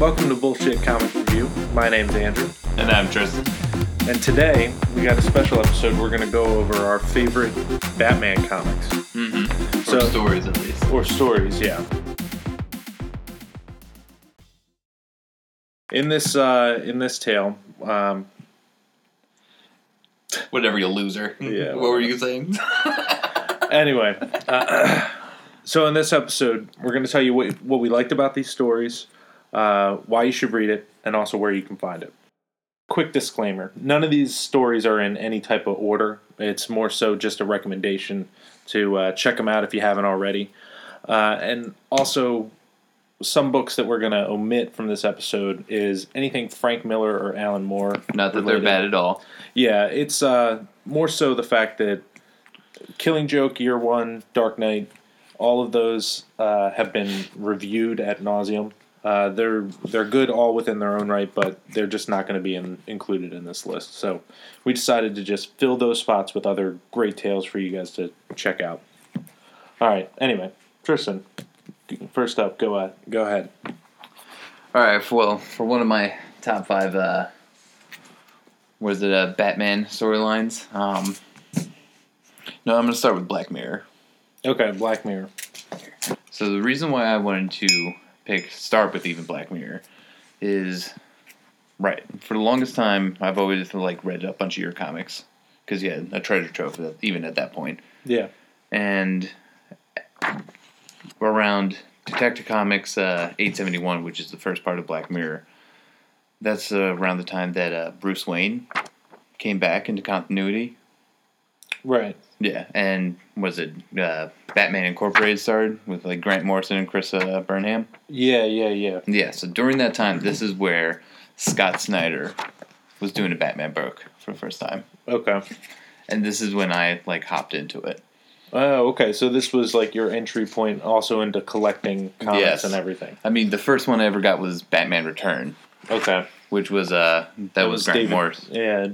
Welcome to Bullshit Comic Review. My name's Andrew, And I'm Tristan. and today we got a special episode. We're going to go over our favorite Batman comics Mm-hmm. So- or stories, at least. or stories. Yeah. In this uh, in this tale, um, Whatever, you loser. Yeah, What were you saying? anyway, uh, so in this episode, we're going to tell you what, what we liked about these stories, uh, why you should read it, and also where you can find it. Quick disclaimer none of these stories are in any type of order. It's more so just a recommendation to uh, check them out if you haven't already. Uh, and also, some books that we're going to omit from this episode is anything Frank Miller or Alan Moore. Not that they're bad at all. Yeah, it's uh, more so the fact that Killing Joke, Year One, Dark Knight, all of those uh, have been reviewed at nauseum. Uh, they're they're good all within their own right, but they're just not going to be in, included in this list. So we decided to just fill those spots with other great tales for you guys to check out. All right. Anyway, Tristan, first up, go uh, go ahead. All right. Well, for one of my top five, uh, was it uh, Batman storylines? Um, no, I'm going to start with Black Mirror. Okay, Black Mirror. So the reason why I wanted to pick start with even Black Mirror is right for the longest time I've always like read a bunch of your comics. Because you had a treasure trove even at that point. Yeah. and around Detective Comics uh, 871 which is the first part of Black Mirror that's uh, around the time that uh, Bruce Wayne came back into continuity Right. yeah, and was it uh, Batman Incorporated started with like Grant Morrison and Chris uh, Burnham? Yeah. Yeah. Yeah. Yeah, so during that time, this is where Scott Snyder was doing a Batman book for the first time, Okay. and this is when I like hopped into it. Oh, okay. So this was like your entry point also into collecting comics Yes. and everything. I mean, the first one I ever got was Batman Return, Okay. Which was uh that, was, Grant David, Morrison. Yeah,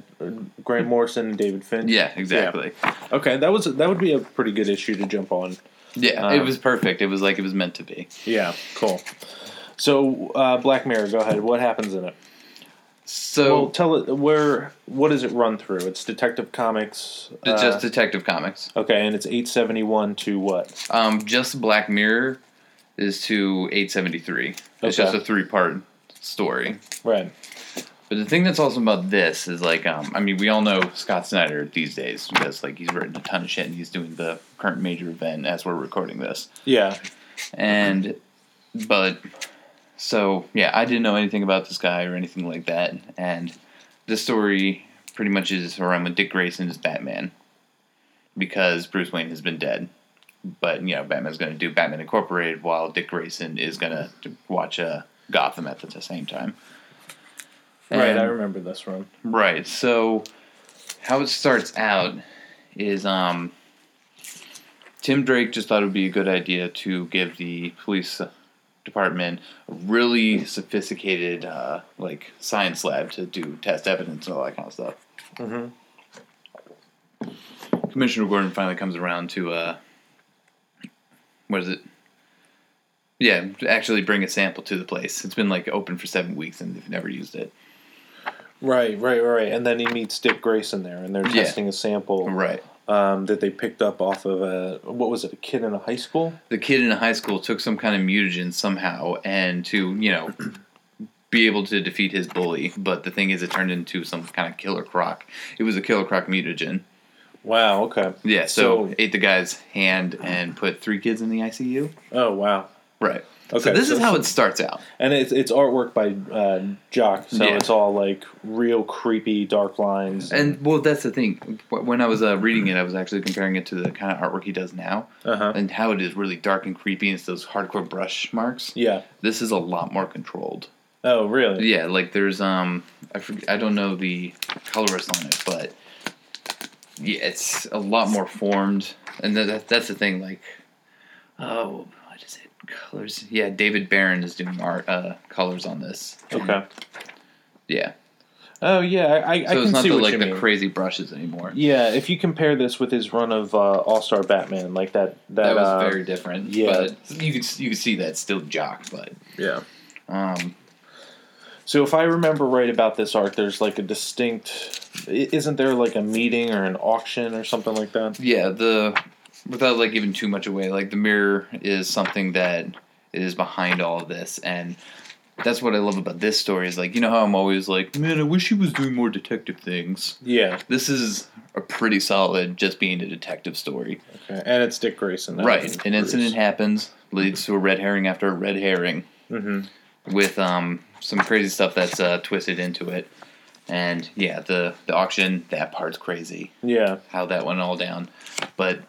Grant Morrison and David Finch. Yeah, exactly. Okay, that was that would be a pretty good issue to jump on. Yeah, Um, it was perfect. It was like it was meant to be. Yeah, cool. So uh, Black Mirror, go ahead. What happens in it? So well, tell it where. What does it run through? It's Detective Comics. it's uh, just Detective Comics. okay, and it's eight seventy one to what? Um, just Black Mirror is to eight seventy three. It's Okay. just a three part story. Right. But the thing that's awesome about this is like, um, I mean, we all know Scott Snyder these days because like he's written a ton of shit and he's doing the current major event as we're recording this. Yeah. And, but, so yeah, I didn't know anything about this guy or anything like that. And the story pretty much is around with Dick Grayson as Batman because Bruce Wayne has been dead. But you know, Batman's going to do Batman Incorporated while Dick Grayson is going to watch uh, Gotham at the same time. Right. I remember this one. Right. So how it starts out is um Tim Drake just thought it would be a good idea to give the police department a really sophisticated uh, like science lab to do test evidence and all that kind of stuff. Mhm. Commissioner Gordon finally comes around to uh what is it? Yeah, actually bring a sample to the place. It's been like open for seven weeks and they've never used it. Right. Right. Right. And then he meets Dick Grayson there, and they're Yeah. testing a sample Right. um, that they picked up off of a what was it? A kid in a high school. the kid in a high school took some kind of mutagen somehow and to you know be able to defeat his bully but the thing is it turned into some kind of killer croc it was a killer croc mutagen Wow. Okay. yeah so, So- ate the guy's hand and put three kids in the icu Oh wow. Right Okay. so this so- is how it starts out And it's it's artwork by uh, Jock, so Yeah. it's all like real creepy dark lines. and well that's the thing when i was uh, reading it i was actually comparing it to the kind of artwork he does now uh-huh. and how it is really dark and creepy and it's those hardcore brush marks yeah. this is a lot more controlled Oh really? Yeah, like there's um I forget, I don't know the colorist on it, but yeah, it's a lot more formed, and that, that that's the thing. Like, oh, what is it? Colors? Yeah, David Baron is doing art uh colors on this. Okay. Yeah, Oh yeah, I, I, so I it's can not see the what like you the mean. crazy brushes anymore. yeah, if you compare this with his run of uh, All Star Batman, like that that, That was uh, very different. yeah. but you could you could see that still jock, but yeah. um, So if I remember right about this arc, there's like a distinct. i- Isn't there like a meeting or an auction or something like that? Yeah, the without like giving too much away, like the mirror is something that is behind all of this, and that's what I love about this story. Is like you know how I'm always like, man, I wish he was doing more detective things. Yeah. This is a pretty solid, just being a detective story. Okay. And it's Dick Grayson. right, an incident happens, leads to a red herring after a red herring, hmm with um some crazy stuff that's uh, twisted into it. And yeah, the the auction that part's crazy. Yeah. how that went all down. But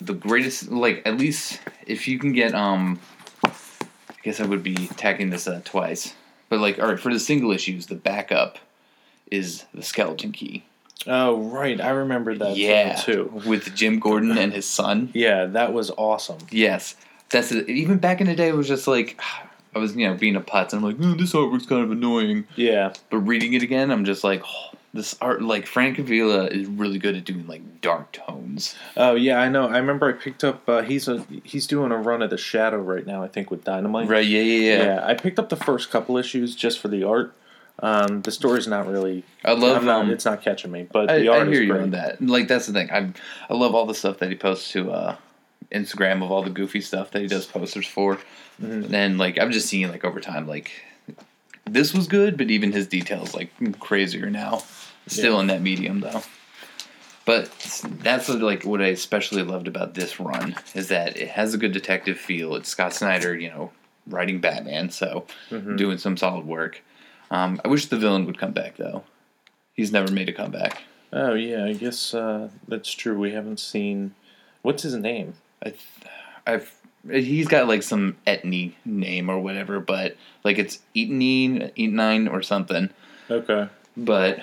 the greatest, like at least if you can get, um, I guess I would be tacking this uh, twice. But like, all right, for the single issues, the backup is the skeleton key. Oh right, I remember that. yeah, too. with Jim Gordon and his son. Yeah, that was awesome. Yes, that's it. Even back in the day, it was just like I was, you know, being a putz. And I'm like, oh, this artwork's kind of annoying. Yeah. But reading it again, I'm just like, oh, this art, like Francavilla is really good at doing like dark tones. Oh yeah, I know. I remember I picked up. Uh, he's a he's doing a run of the Shadow right now. I think with Dynamite. Right? Yeah, yeah, yeah. Yeah, I picked up the first couple issues just for the art. Um, the story's not really. I love. I'm not- um, it's not catching me, but I, the I hear is you great. on that. Like that's the thing. I I love all the stuff that he posts to uh, Instagram of all the goofy stuff that he does posters for. Mhm. And like I've just seen like over time, like this was good, but even his details like crazier now. Still Yeah. in that medium though. But that's what, like what I especially loved about this run is that it has a good detective feel. It's Scott Snyder, you know, writing Batman, so Mhm. doing some solid work. Um, I wish the villain would come back though. He's never made a comeback. Oh yeah, I guess uh, that's true. We haven't seen. What's his name? I, th- I've he's got like some etny name or whatever, but like it's Eatonine, Eatonine or something. Okay. But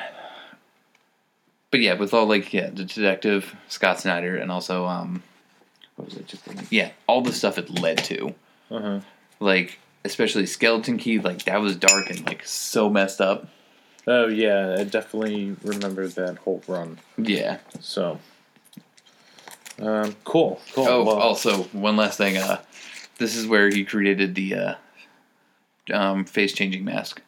but yeah, with all like yeah, the detective Scott Snyder and also um, what was it? Just yeah, all the stuff it led to, Uh huh. like especially Skeleton Key, like that was dark and like so messed up. Oh yeah, I definitely remember that whole run. Yeah. So. Um, cool. Cool. Oh, Well, also one last thing. Uh, this is where he created the uh, um, face changing mask.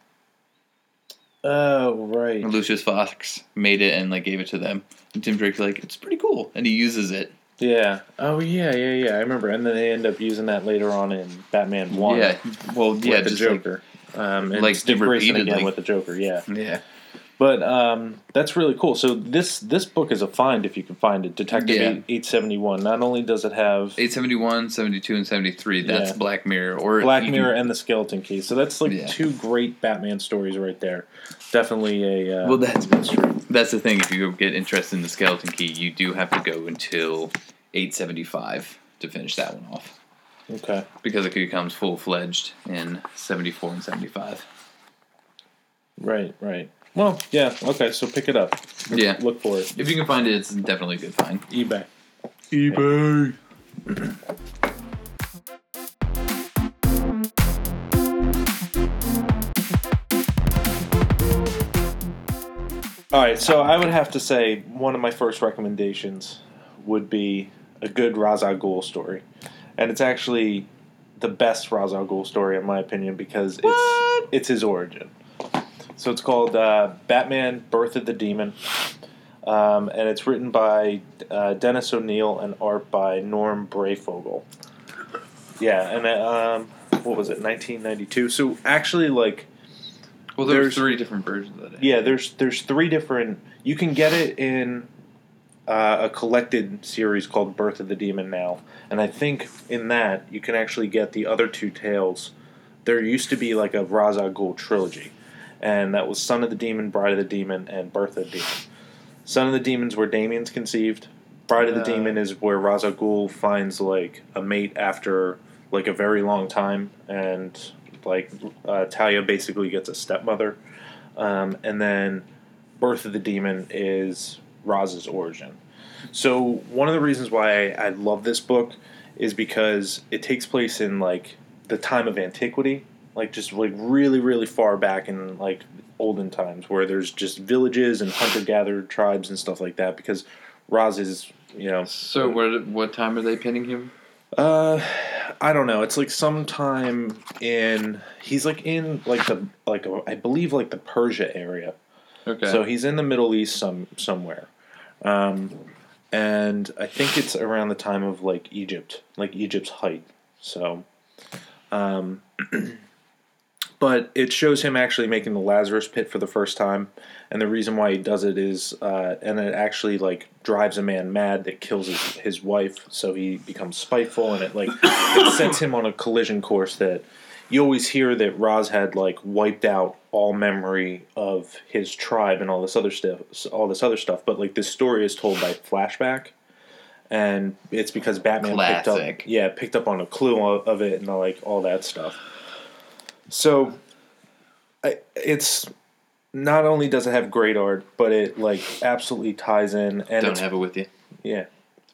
Oh right. Lucius Fox made it and like gave it to them. And Tim Drake's like, it's pretty cool, and he uses it. Yeah. Oh yeah, yeah, yeah. I remember, and then they end up using that later on in Batman One. Yeah, well, with yeah, the just like, Joker. um, and like, Dick Grayson again with the Joker. Yeah. yeah, But um, that's really cool. So this this book is a find if you can find it. Detective Yeah. eight seventy one. Not only does it have 871, 72, and 73. That's Yeah. Black Mirror. Or Black you can- Mirror and the Skeleton Key, so that's like Yeah. two great Batman stories right there. Definitely a uh, Well, that's-. That's the thing. If you get interested in the Skeleton Key, you do have to go until 875 to finish that one off. Okay. Because it becomes full fledged in 74 and 75. Right. Right. Well, yeah. Okay. So pick it up. Look, Yeah. Look for it. If you can find it, it's definitely a good find. eBay. eBay. All right, so I would have to say one of my first recommendations would be a good Ra's al Ghul story, and it's actually the best Ra's al Ghul story in my opinion because it's it's his origin. So it's called uh, Batman: Birth of the Demon, um, and it's written by uh, Dennis O'Neil and art by Norm Breyfogle. Yeah, and uh, um, what was it, 1992? So actually, like. Well, there's, There's- three different versions of it. Yeah, there's there's three different. You can get it in uh, a collected series called Birth of the Demon now, and I think in that you can actually get the other two tales. There used to be like a Ra's al Ghul trilogy, and that was Son of the Demon, Bride of the Demon, and Birth of the Demon. Son of the Demon's where Damian's conceived. Bride of the Uh. Demon is where Ra's al Ghul finds like a mate after like a very long time, and like uh, Talia basically gets a stepmother. Um, and then Birth of the Demon is Raz's origin. So one of the reasons why I, I love this book is because it takes place in like the time of antiquity, like just like really really far back in like olden times where there's just villages and hunter gatherer tribes and stuff like that. Because Ra's is you know So, what, what time are they pinning him? uh, I don't know. It's like sometime in he's like in like the like a, I believe like the Persia area. Okay. So he's in the Middle East some somewhere, um, and I think it's around the time of like Egypt, like Egypt's height. So, um, but it shows him actually making the Lazarus pit for the first time, and the reason why he does it is, uh, and it actually like drives a man mad that kills his, his wife, so he becomes spiteful, and it like it sets him on a collision course that you always hear that Ra's had like wiped out all memory of his tribe and all this other stuff, all this other stuff. But like this story is told by flashback, and it's because Batman picked up, yeah, picked up on a clue of it and like all that stuff. So, it's not only does it have great art, but it like absolutely ties in and Don't have it with you. yeah.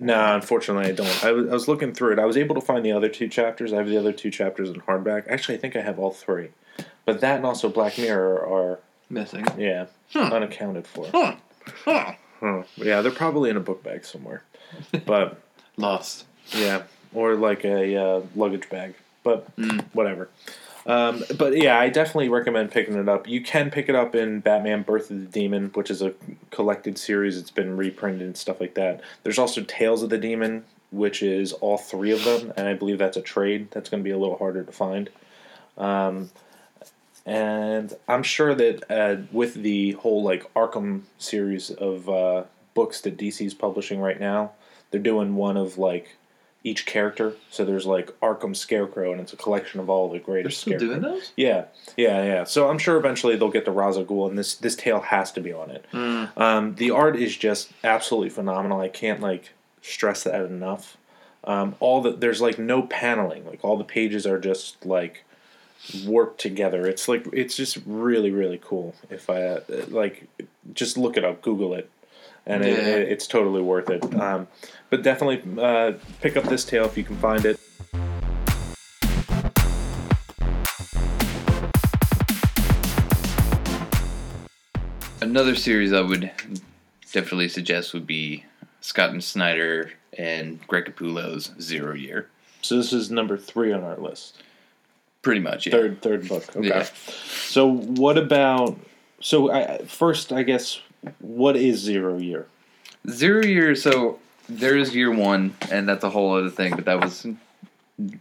No, unfortunately, I don't. I was, I was looking through it. I was able to find the other two chapters. I have the other two chapters in hardback. Actually, I think I have all three. But that and also Black Mirror are, Missing. yeah, Hmm. unaccounted for. Huh. Huh. Huh. Yeah, they're probably in a book bag somewhere. But, Lost. yeah, or like a uh, luggage bag. But, Mm. whatever. Um, but yeah, I definitely recommend picking it up. You can pick it up in Batman Birth of the Demon, which is a collected series. It's been reprinted and stuff like that. There's also Tales of the Demon, which is all three of them, and I believe that's a trade. That's going to be a little harder to find. Um, and I'm sure that uh, with the whole like Arkham series of uh, books that DC's publishing right now, they're doing one of like each character. So there's like Arkham Scarecrow, and it's a collection of all the They're still doing those? Yeah, yeah, yeah. So I'm sure eventually they'll get to Ghul, and this this tale has to be on it. Um, the art is just absolutely phenomenal. I can't like stress that enough. Um, all the there's like no paneling. Like all the pages are just like warped together. It's like it's just really really cool. If I uh, like, just look it up, Google it, and it, Yeah. it, it's totally worth it. Um, but definitely uh, pick up this tale if you can find it. Another series I would definitely suggest would be Scott and Snyder and Greg Capullo's Zero Year. So this is number three on our list. Pretty much, yeah. Third third book. Okay. Yeah. So what about? So I, first, I guess, what is zero year? Zero Year, so there is Year One, and that's a whole other thing, but that was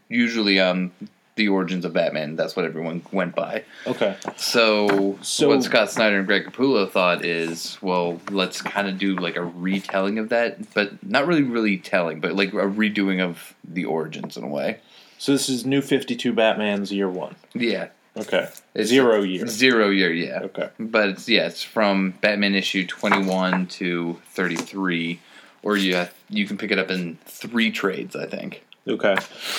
usually um the origins of Batman. That's what everyone went by. Okay. So, So- what Scott Snyder and Greg Capullo thought is, well, let's kind of do like a retelling of that, but not really, really telling, but like a redoing of the origins in a way. So this is New Fifty Two Batman's year one. Yeah, Okay. It's- zero year. zero year, yeah. Okay. But it's yeah, it's from Batman issue twenty one to thirty three, or you have, you can pick it up in three trades, I think. Okay.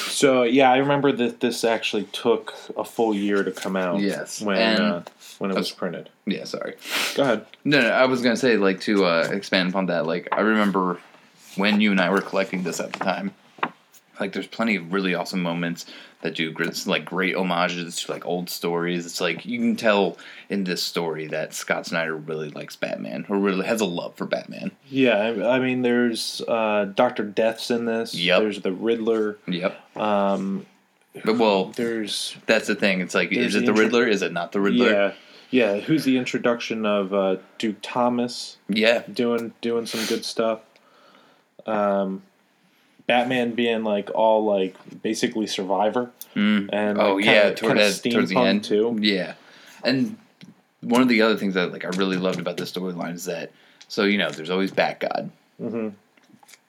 So yeah, I remember that this actually took a full year to come out. Yes, When and- uh, when it was printed. Yeah, sorry. Go ahead. No, no, I was gonna say like to uh, expand upon that. Like I remember when you and I were collecting this at the time. Like there's plenty of really awesome moments that do great, like great homages to like old stories. It's like you can tell in this story that Scott Snyder really likes Batman or really has a love for Batman. Yeah, I, I mean, there's uh, Doctor Death's in this. Yep. There's the Riddler. Yep. Um, But well, there's that's the thing. It's like, is it the the intro- Riddler? Is it not the Riddler? yeah, yeah. Who's the introduction of uh, Duke Thomas? Yeah. doing doing some good stuff. Um, Batman being like all like basically Survivor. Mm. and Oh yeah, toward that, towards the end. too. Yeah, and one of the other things that like I really loved about the storyline is that so you know there's always Bat God, hmm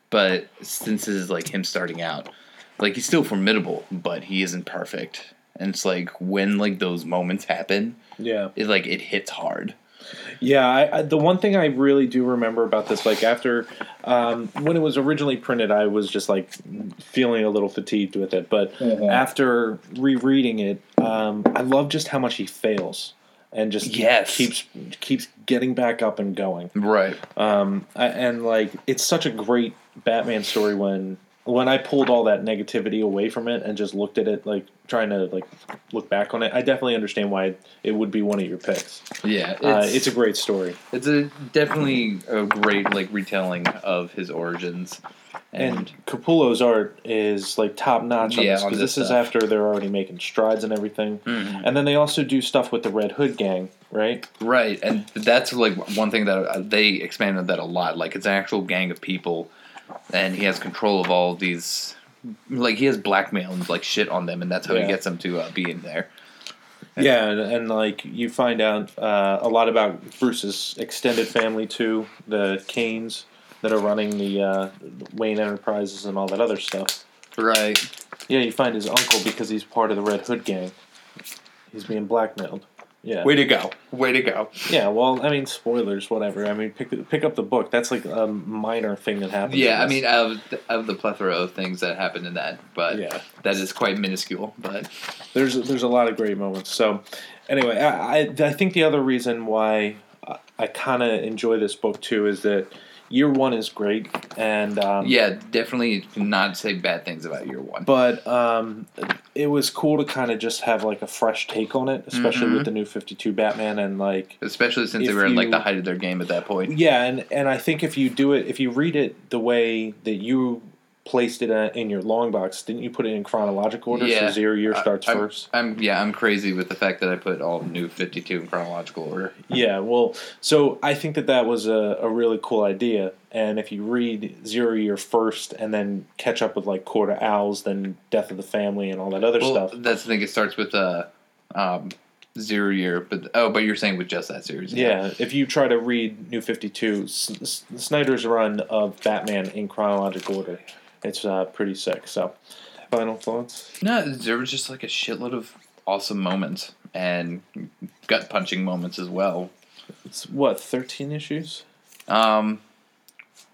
but since this is like him starting out, like he's still formidable, but he isn't perfect, and it's like when like those moments happen, Yeah, it like it hits hard. Yeah. I, I, the one thing I really do remember about this, like after um, when it was originally printed, I was just like feeling a little fatigued with it. But after rereading it, um, I love just how much he fails and just Yes. keeps keeps getting back up and going. Right. Um, I, and like it's such a great Batman story when when I pulled all that negativity away from it and just looked at it like trying to like look back on it. I definitely understand why it would be one of your picks. Yeah. It's, uh, it's a great story. It's a definitely a great like retelling of his origins, And And, Capullo's art is like top notch on Yeah, this because this this is after they're already making strides and everything. Mhm. And then they also do stuff with the Red Hood gang, right? right, and that's like one thing that uh, they expanded that a lot. Like it's an actual gang of people, and he has control of all of these. Like he has blackmail and like shit on them, and that's how Yeah. he gets them to uh, be in there. Yeah, and, and like you find out uh, a lot about Bruce's extended family too, the Kanes that are running the uh, Wayne Enterprises and all that other stuff. Right. Yeah, you find his uncle because he's part of the Red Hood gang. He's being blackmailed. Yeah. Way to go. Way to go. Yeah, well, I mean, spoilers, whatever. I mean, pick pick up the book. That's like a minor thing that happens. Yeah, I mean, out of, the, out of the plethora of things that happened in that, but Yeah. that is quite minuscule. But there's there's a lot of great moments. So, anyway, I I, I think the other reason why I, I kind of enjoy this book too is that year one is great, and um, yeah, definitely not say bad things about year one. but um, it was cool to kind of just have like a fresh take on it, especially Mhm. with the new Fifty Two Batman and like Especially since they were in like the height of their game at that point. Yeah, and and I think if you do it, if you read it the way that you placed it uh, in your long box, didn't you put it in chronological order? Yeah. So zero year starts I'm, 1st I'm yeah, I'm crazy with the fact that I put all new 52 in chronological order. Yeah, well, so I think that that was a, a really cool idea. And if you read zero year first and then catch up with like Court of Owls, then Death of the Family, and all that other Well, stuff. that's the thing. It starts with uh, um, zero year, but oh, but you're saying with just that series. Yeah, if you try to read New 52, S- S- Snyder's run of Batman in chronological order, it's uh, pretty sick. So, final thoughts? No, there was just like a shitload of awesome moments and gut punching moments as well. It's what, 13 issues? Um,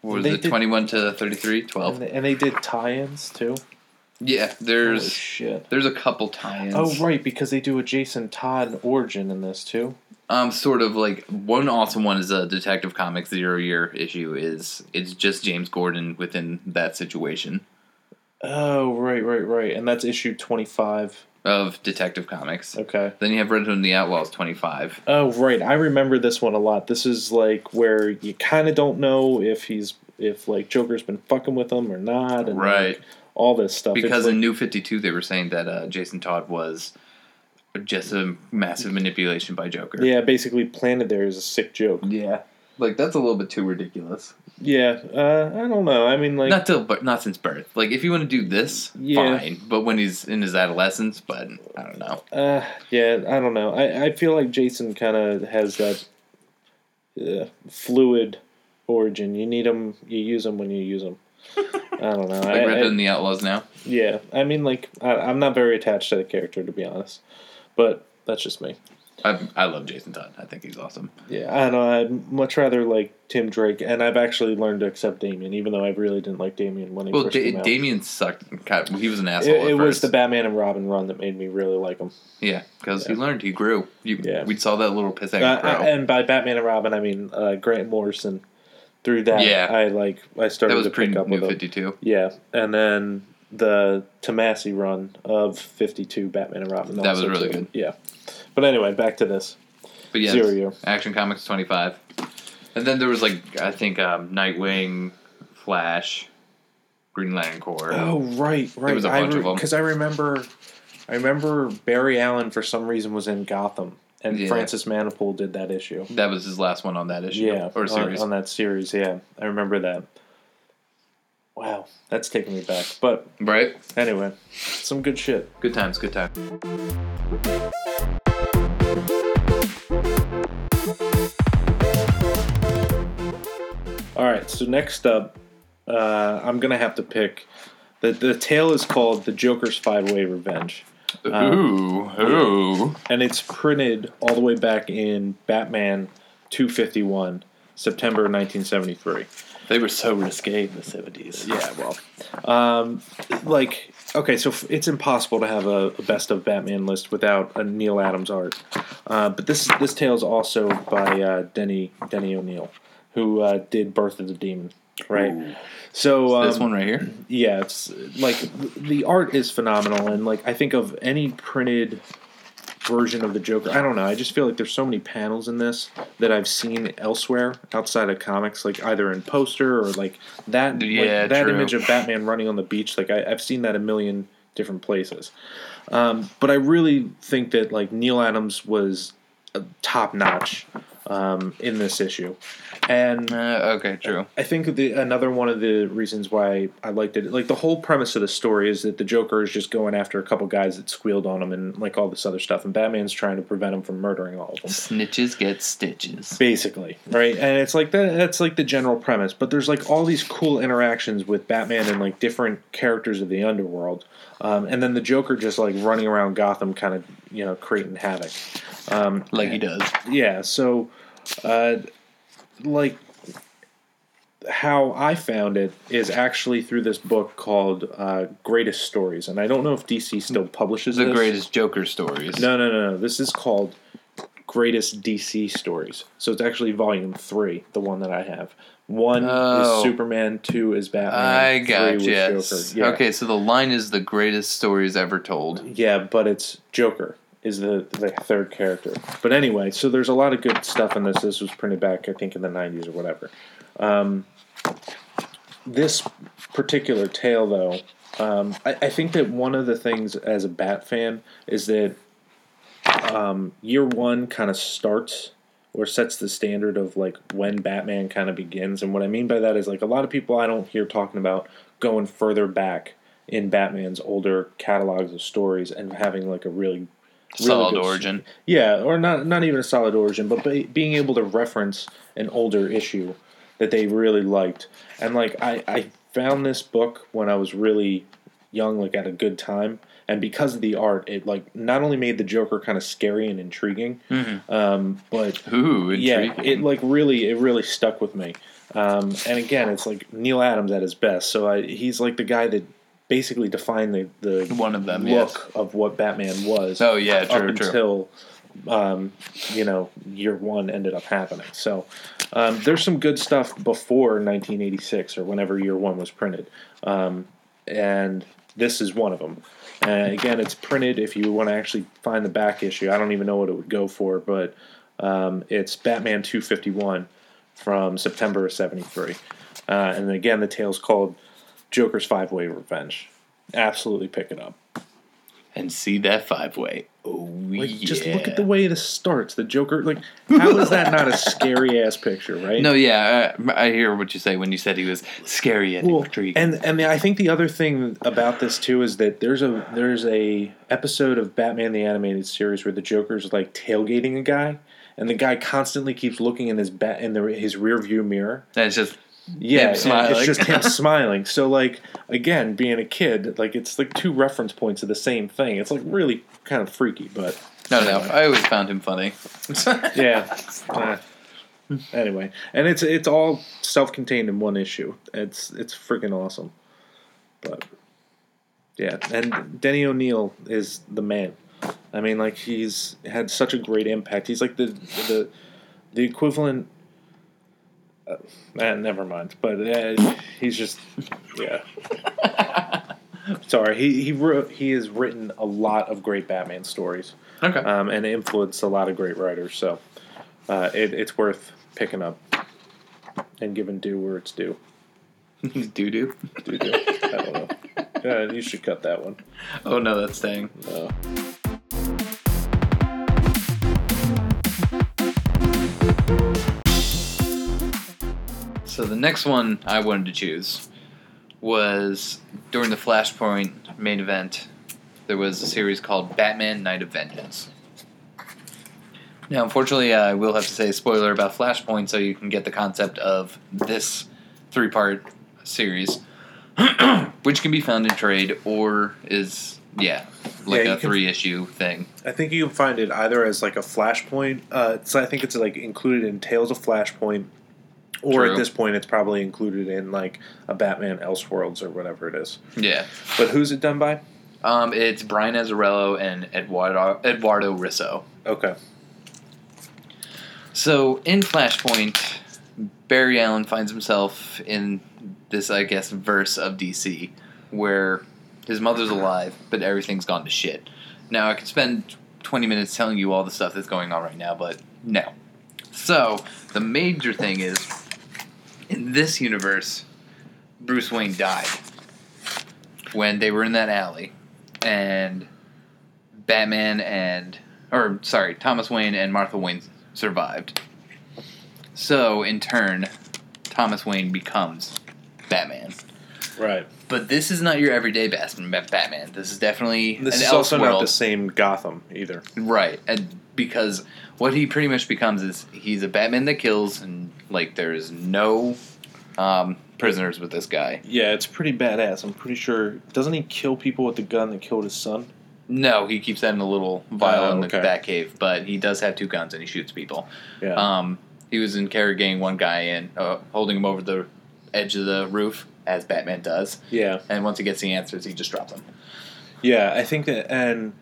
was it, did- 21 to 33? 12? And they, and they did tie ins too? Yeah, Holy there's shit. there's a couple tie-ins. Oh, right, because they do a Jason Todd origin in this too. Um, sort of like one awesome one is a Detective Comics zero year issue. Is it's just James Gordon within that situation Oh, right, right, right. And that's issue 25. of Detective Comics. Okay. Then you have Red Hood and the Outlaws twenty five. Oh, right. I remember this one a lot. This is like where you kind of don't know if he's if like Joker's been fucking with him or not, and Right. like, all this stuff. Because like- in New Fifty Two they were saying that uh, Jason Todd was just a massive manipulation by Joker. yeah, basically planted there is a sick joke. Yeah. Like that's a little bit too ridiculous. Yeah, uh, I don't know. I mean, like, not till, but not since birth. Like if you want to do this, Yeah. fine. But when he's in his adolescence, but I don't know. uh, yeah, I don't know. I, I feel like Jason kind of has that uh, fluid origin. You need them, you use them when you use them. I don't know. Like I- Red I- and the Outlaws now. Yeah, I mean, like, I, I'm not very attached to the character, to be honest. But that's just me. I I love Jason Todd. I think he's awesome. Yeah, I know. I'd much rather like Tim Drake, and I've actually learned to accept Damian, even though I really didn't like Damian when he Well, first da- came out. Damian sucked. God, he was an asshole. it it was the Batman and Robin run that made me really like him. yeah, because Yeah. he learned. He grew. You, Yeah. we saw that little piss Uh, grow. and by Batman and Robin, I mean uh, Grant Morrison. Through that, Yeah. I like I started to pick up with. Fifty Two. Yeah, and then the Tomasi run of Fifty Two Batman and Robin. That was really too. good. Yeah, but anyway, back to this. But yeah, Zero year. Action Comics twenty five, and then there was like I think um, Nightwing, Flash, Green Lantern Corps. Oh right, right. There was a bunch of 'em. because I remember, I remember Barry Allen for some reason was in Gotham, and Yeah. Francis Manapul did that issue. That was his last one on that issue. Yeah, or on- on, that series. Yeah, I remember that. Wow, that's taking me back. But right. anyway, some good shit. Good times. Good times. All right, so next up, uh, I'm gonna have to pick. The the tale is called the Joker's Five Way Revenge. Uh, ooh, ooh. and it's printed all the way back in Batman 251, September 1973. They were so risque in the seventies. Yeah, well, um, like okay, so f- it's impossible to have a, a best of Batman list without a Neal Adams art. Uh, but this this tale is also by uh, Denny Denny O'Neil, who uh, did Birth of the Demon, right? So um, this one right here. yeah, it's like the art is phenomenal, and like I think of any printed version of the Joker. I don't know. I just feel like there's so many panels in this that I've seen elsewhere outside of comics, like either in poster or like that. like, Yeah, that true. image of Batman running on the beach. Like I, I've seen that a million different places. Um, but I really think that like Neal Adams was top notch um, in this issue, and Uh, okay, true. I think the another one of the reasons why I liked it, like the whole premise of the story, is that the Joker is just going after a couple guys that squealed on him and like all this other stuff, and Batman's trying to prevent him from murdering all of them. Snitches get stitches. Basically, right? And it's like that. That's like the general premise. But there's like all these cool interactions with Batman and like different characters of the underworld, um, and then the Joker just like running around Gotham, kind of you know creating havoc. Um, Like he does. yeah so uh like how i found it is actually through this book called uh greatest stories and i don't know if dc still publishes The this. greatest Joker stories. no no no no this is called greatest dc stories so it's actually volume three the one that i have one Oh. is superman two is batman I three got was yes. joker yeah. Okay, so the line is the greatest stories ever told. Yeah, but it's Joker is the the third character. But anyway, so there's a lot of good stuff in this. This was printed back, I think, in the '90s or whatever. Um, this particular tale, though, um, I, I think that one of the things as a Bat fan is that um, year one kind of starts or sets the standard of like when Batman kind of begins. And what I mean by that is like a lot of people I don't hear talking about going further back in Batman's older catalogs of stories and having like a really Solid good- origin. yeah, or not not even a solid origin, but be, being able to reference an older issue that they really liked. And like I, I found this book when I was really young, like at a good time, and because of the art, it like not only made the Joker kind of scary and intriguing, um, but Ooh, yeah, it like really it really stuck with me. Um, and again, it's like Neal Adams at his best. So I, he's like the guy that basically define the the One of them, look yes. of what Batman was Oh yeah, up true, true. until um, you know year one ended up happening. So um, there's some good stuff before 1986 or whenever year one was printed, um, and this is one of them. And again, it's printed. If you want to actually find the back issue, I don't even know what it would go for, but um, it's Batman 251 from September of '73. Uh, and again, the tale's called Joker's Five Way Revenge. Absolutely pick it up. And see that five way. Oh Like, yeah. just look at the way this starts. The Joker, like, how is that not a scary ass picture, right? No, yeah, I, I hear what you say when you said he was scary and Well, intriguing. and and I think the other thing about this too is that there's a there's a episode of Batman the animated series where the Joker's like tailgating a guy, and the guy constantly keeps looking in his bat in the his rear view mirror. And it's just Yeah, Him and smiling. it's just him smiling. So like again, being a kid, like it's like two reference points of the same thing. It's like really kind of freaky, but no, no. I always found him funny. yeah. Uh, anyway, and it's it's all self-contained in one issue. It's it's freaking awesome. But yeah, and Denny O'Neil is the man. I mean, like he's had such a great impact. He's like the the the equivalent. Uh, eh, never mind. But uh, he's just yeah. Sorry, he he wrote he has written a lot of great Batman stories Okay. um, and influenced a lot of great writers. So uh, it, it's worth picking up and giving due where it's due. Doo doo. Due due. I don't know. Yeah, you should cut that one. Oh no, that's staying. No. So the next one I wanted to choose was during the Flashpoint main event. There was a series called Batman: Night of Vengeance. Now, unfortunately, I will have to say a spoiler about Flashpoint, so you can get the concept of this three-part series, which can be found in trade or is yeah, like Yeah, a three-issue thing. I think you can find it either as like a Flashpoint. Uh, so I think it's like included in Tales of Flashpoint, or True. at this point, it's probably included in like a Batman Elseworlds or whatever it is. Yeah, But who's it done by? um, it's Brian Azzarello and Eduardo Eduardo Risso. Okay. So in Flashpoint, Barry Allen finds himself in this, I guess, verse of DC where his mother's alive, but everything's gone to shit. Now I could spend 20 minutes telling you all the stuff that's going on right now, but no. So, the major thing is in this universe, Bruce Wayne died when they were in that alley, and Batman and, or sorry, Thomas Wayne and Martha Wayne survived. So, in turn, Thomas Wayne becomes Batman. Right. But this is not your everyday Batman. Batman. This is definitely This is also not the same Gotham either. Right, and because what he pretty much becomes is he's a Batman that kills, and like there's no um, prisoners with this guy. Yeah, it's pretty badass. I'm pretty sure. Doesn't he kill people with the gun that killed his son? No, he keeps that in a little vial Oh, in the okay. Batcave, but he does have two guns and he shoots people. Yeah. Um, he was interrogating one guy and uh, holding him over the edge of the roof, as Batman does. yeah. And once he gets the answers, he just drops them. Yeah, I think that, and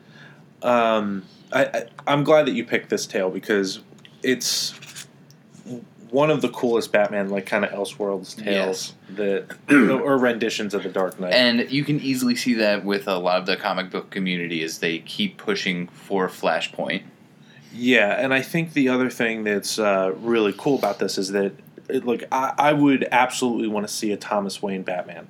um, I, I I'm glad that you picked this tale because it's one of the coolest Batman like kind of Elseworlds tales that or renditions of the Dark Knight. And you can easily see that with a lot of the comic book community as they keep pushing for Flashpoint. Yeah, and I think the other thing that's uh, really cool about this is that, it, like, I, I would absolutely want to see a Thomas Wayne Batman.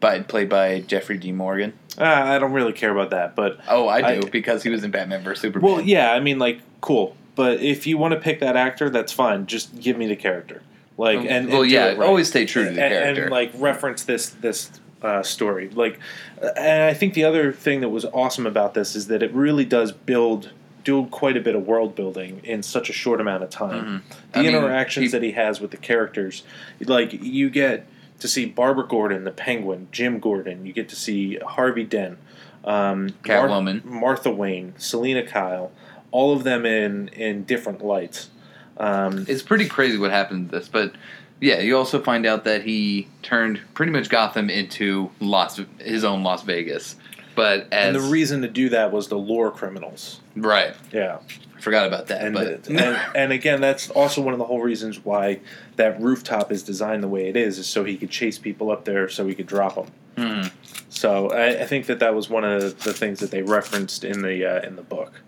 by played by Jeffrey D. Morgan. Uh, I don't really care about that, but Oh, I do I- because he was in Batman vs Superman. well, yeah, I mean, like, cool. But if you want to pick that actor, that's fine. Just give me the character, like, and well, and do yeah, right. always stay true to the and, character. and like reference this this uh, story. Like, uh, and I think the other thing that was awesome about this is that it really does build do quite a bit of world building in such a short amount of time. Mhm. The I mean, interactions he- that he has with the characters, like you get to see Barbara Gordon, the Penguin, Jim Gordon. You get to see Harvey Dent, um, Mar- Catwoman. Martha Wayne, Selina Kyle, all of them in in different lights. Um, it's pretty crazy what happened to this, but yeah, you also find out that he turned pretty much Gotham into Las his own Las Vegas. But as and the reason to do that was to lure criminals. right, Yeah. Forgot about that. and, but and and again, that's also one of the whole reasons why that rooftop is designed the way it is, is so he could chase people up there, so he could drop them. Mhm. So I, I think that that was one of the things that they referenced in the uh, in the book.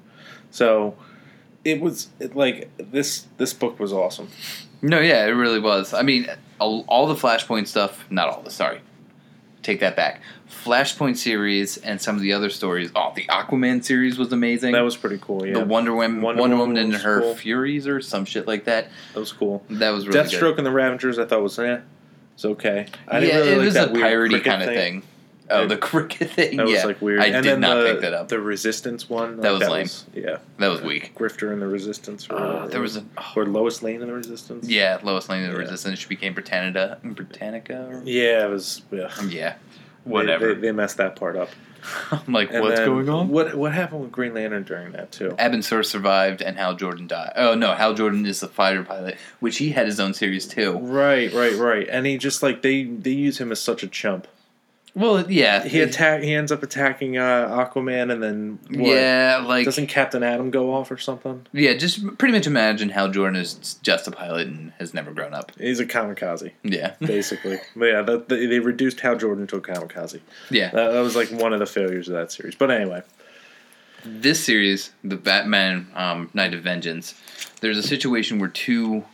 So it was it, like this this book was awesome. no, yeah, it really was. I mean, all, all the Flashpoint stuff, not all the sorry, take that back. Flashpoint series and some of the other stories. Oh, the Aquaman series was amazing. That was pretty cool. Yeah, the Wonder Woman, Wonder Wonder, Woman Woman and her cool. Furies or some shit like that. that was cool. That was really Deathstroke good. and the Ravengers, I thought was eh, it's okay. I yeah, didn't really it like was that a piratey kind of thing. Oh, Yeah. the cricket thing. That yeah, was like weird. I and did not the, pick that up. The Resistance one. That like, was lame. yeah, that was weak. Grifter in the Resistance. Or, Uh, there was a oh, or Lois Lane in the Resistance. yeah, Lois Lane of the Yeah. Resistance. She became Britannica. Britannica. Or, Yeah, it was. Yeah. yeah, They- whatever. They, they messed that part up. I'm like, And what's then going on? What What happened with Green Lantern during that too? Abin Sur survived, and Hal Jordan died. Oh no, Hal Jordan is the fighter pilot, which he had his own series too. Right, right, right. And he just like they they use him as such a chump. Well, yeah, He attack. He ends up attacking uh, Aquaman, and then what? yeah, like Doesn't Captain Atom go off or something? yeah, just pretty much imagine Hal Jordan is just a pilot and has never grown up. He's a kamikaze, Yeah, basically. but yeah, they reduced Hal Jordan to a kamikaze. yeah. That, that was like one of the failures of that series. But anyway, this series, the Batman um, Night of Vengeance, there's a situation where two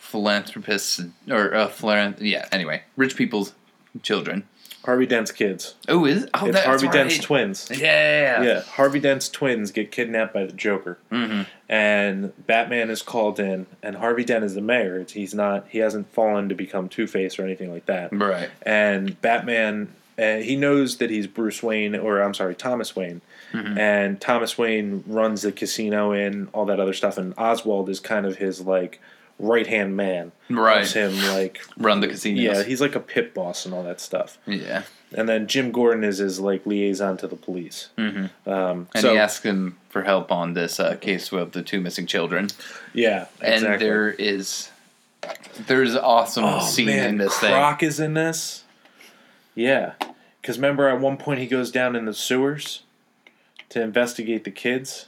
philanthropists or uh, philanth- yeah, anyway, rich people's children. Harvey Dent's kids. Oh, is oh it's that's Harvey right. Dent's twins. Yeah, Yeah, Harvey Dent's twins get kidnapped by the Joker. hmm and Batman is called in, and Harvey Dent is the mayor. He's not. He hasn't fallen to become Two Face or anything like that. Right. And Batman, uh, he knows that he's Bruce Wayne, or I'm sorry, Thomas Wayne. Mhm. And Thomas Wayne runs the casino and all that other stuff. And Oswald is kind of his like right hand man. Right. Helps him like Run the casinos. yeah, he's like a pit boss and all that stuff. yeah. And then Jim Gordon is his like liaison to the police. hmm Um, And so he asks him for help on this uh, case of the two missing children. yeah, And exactly. there is there's an awesome Oh scene man, in this thing. Croc is in this. Yeah, because remember at one point he goes down in the sewers to investigate the kids.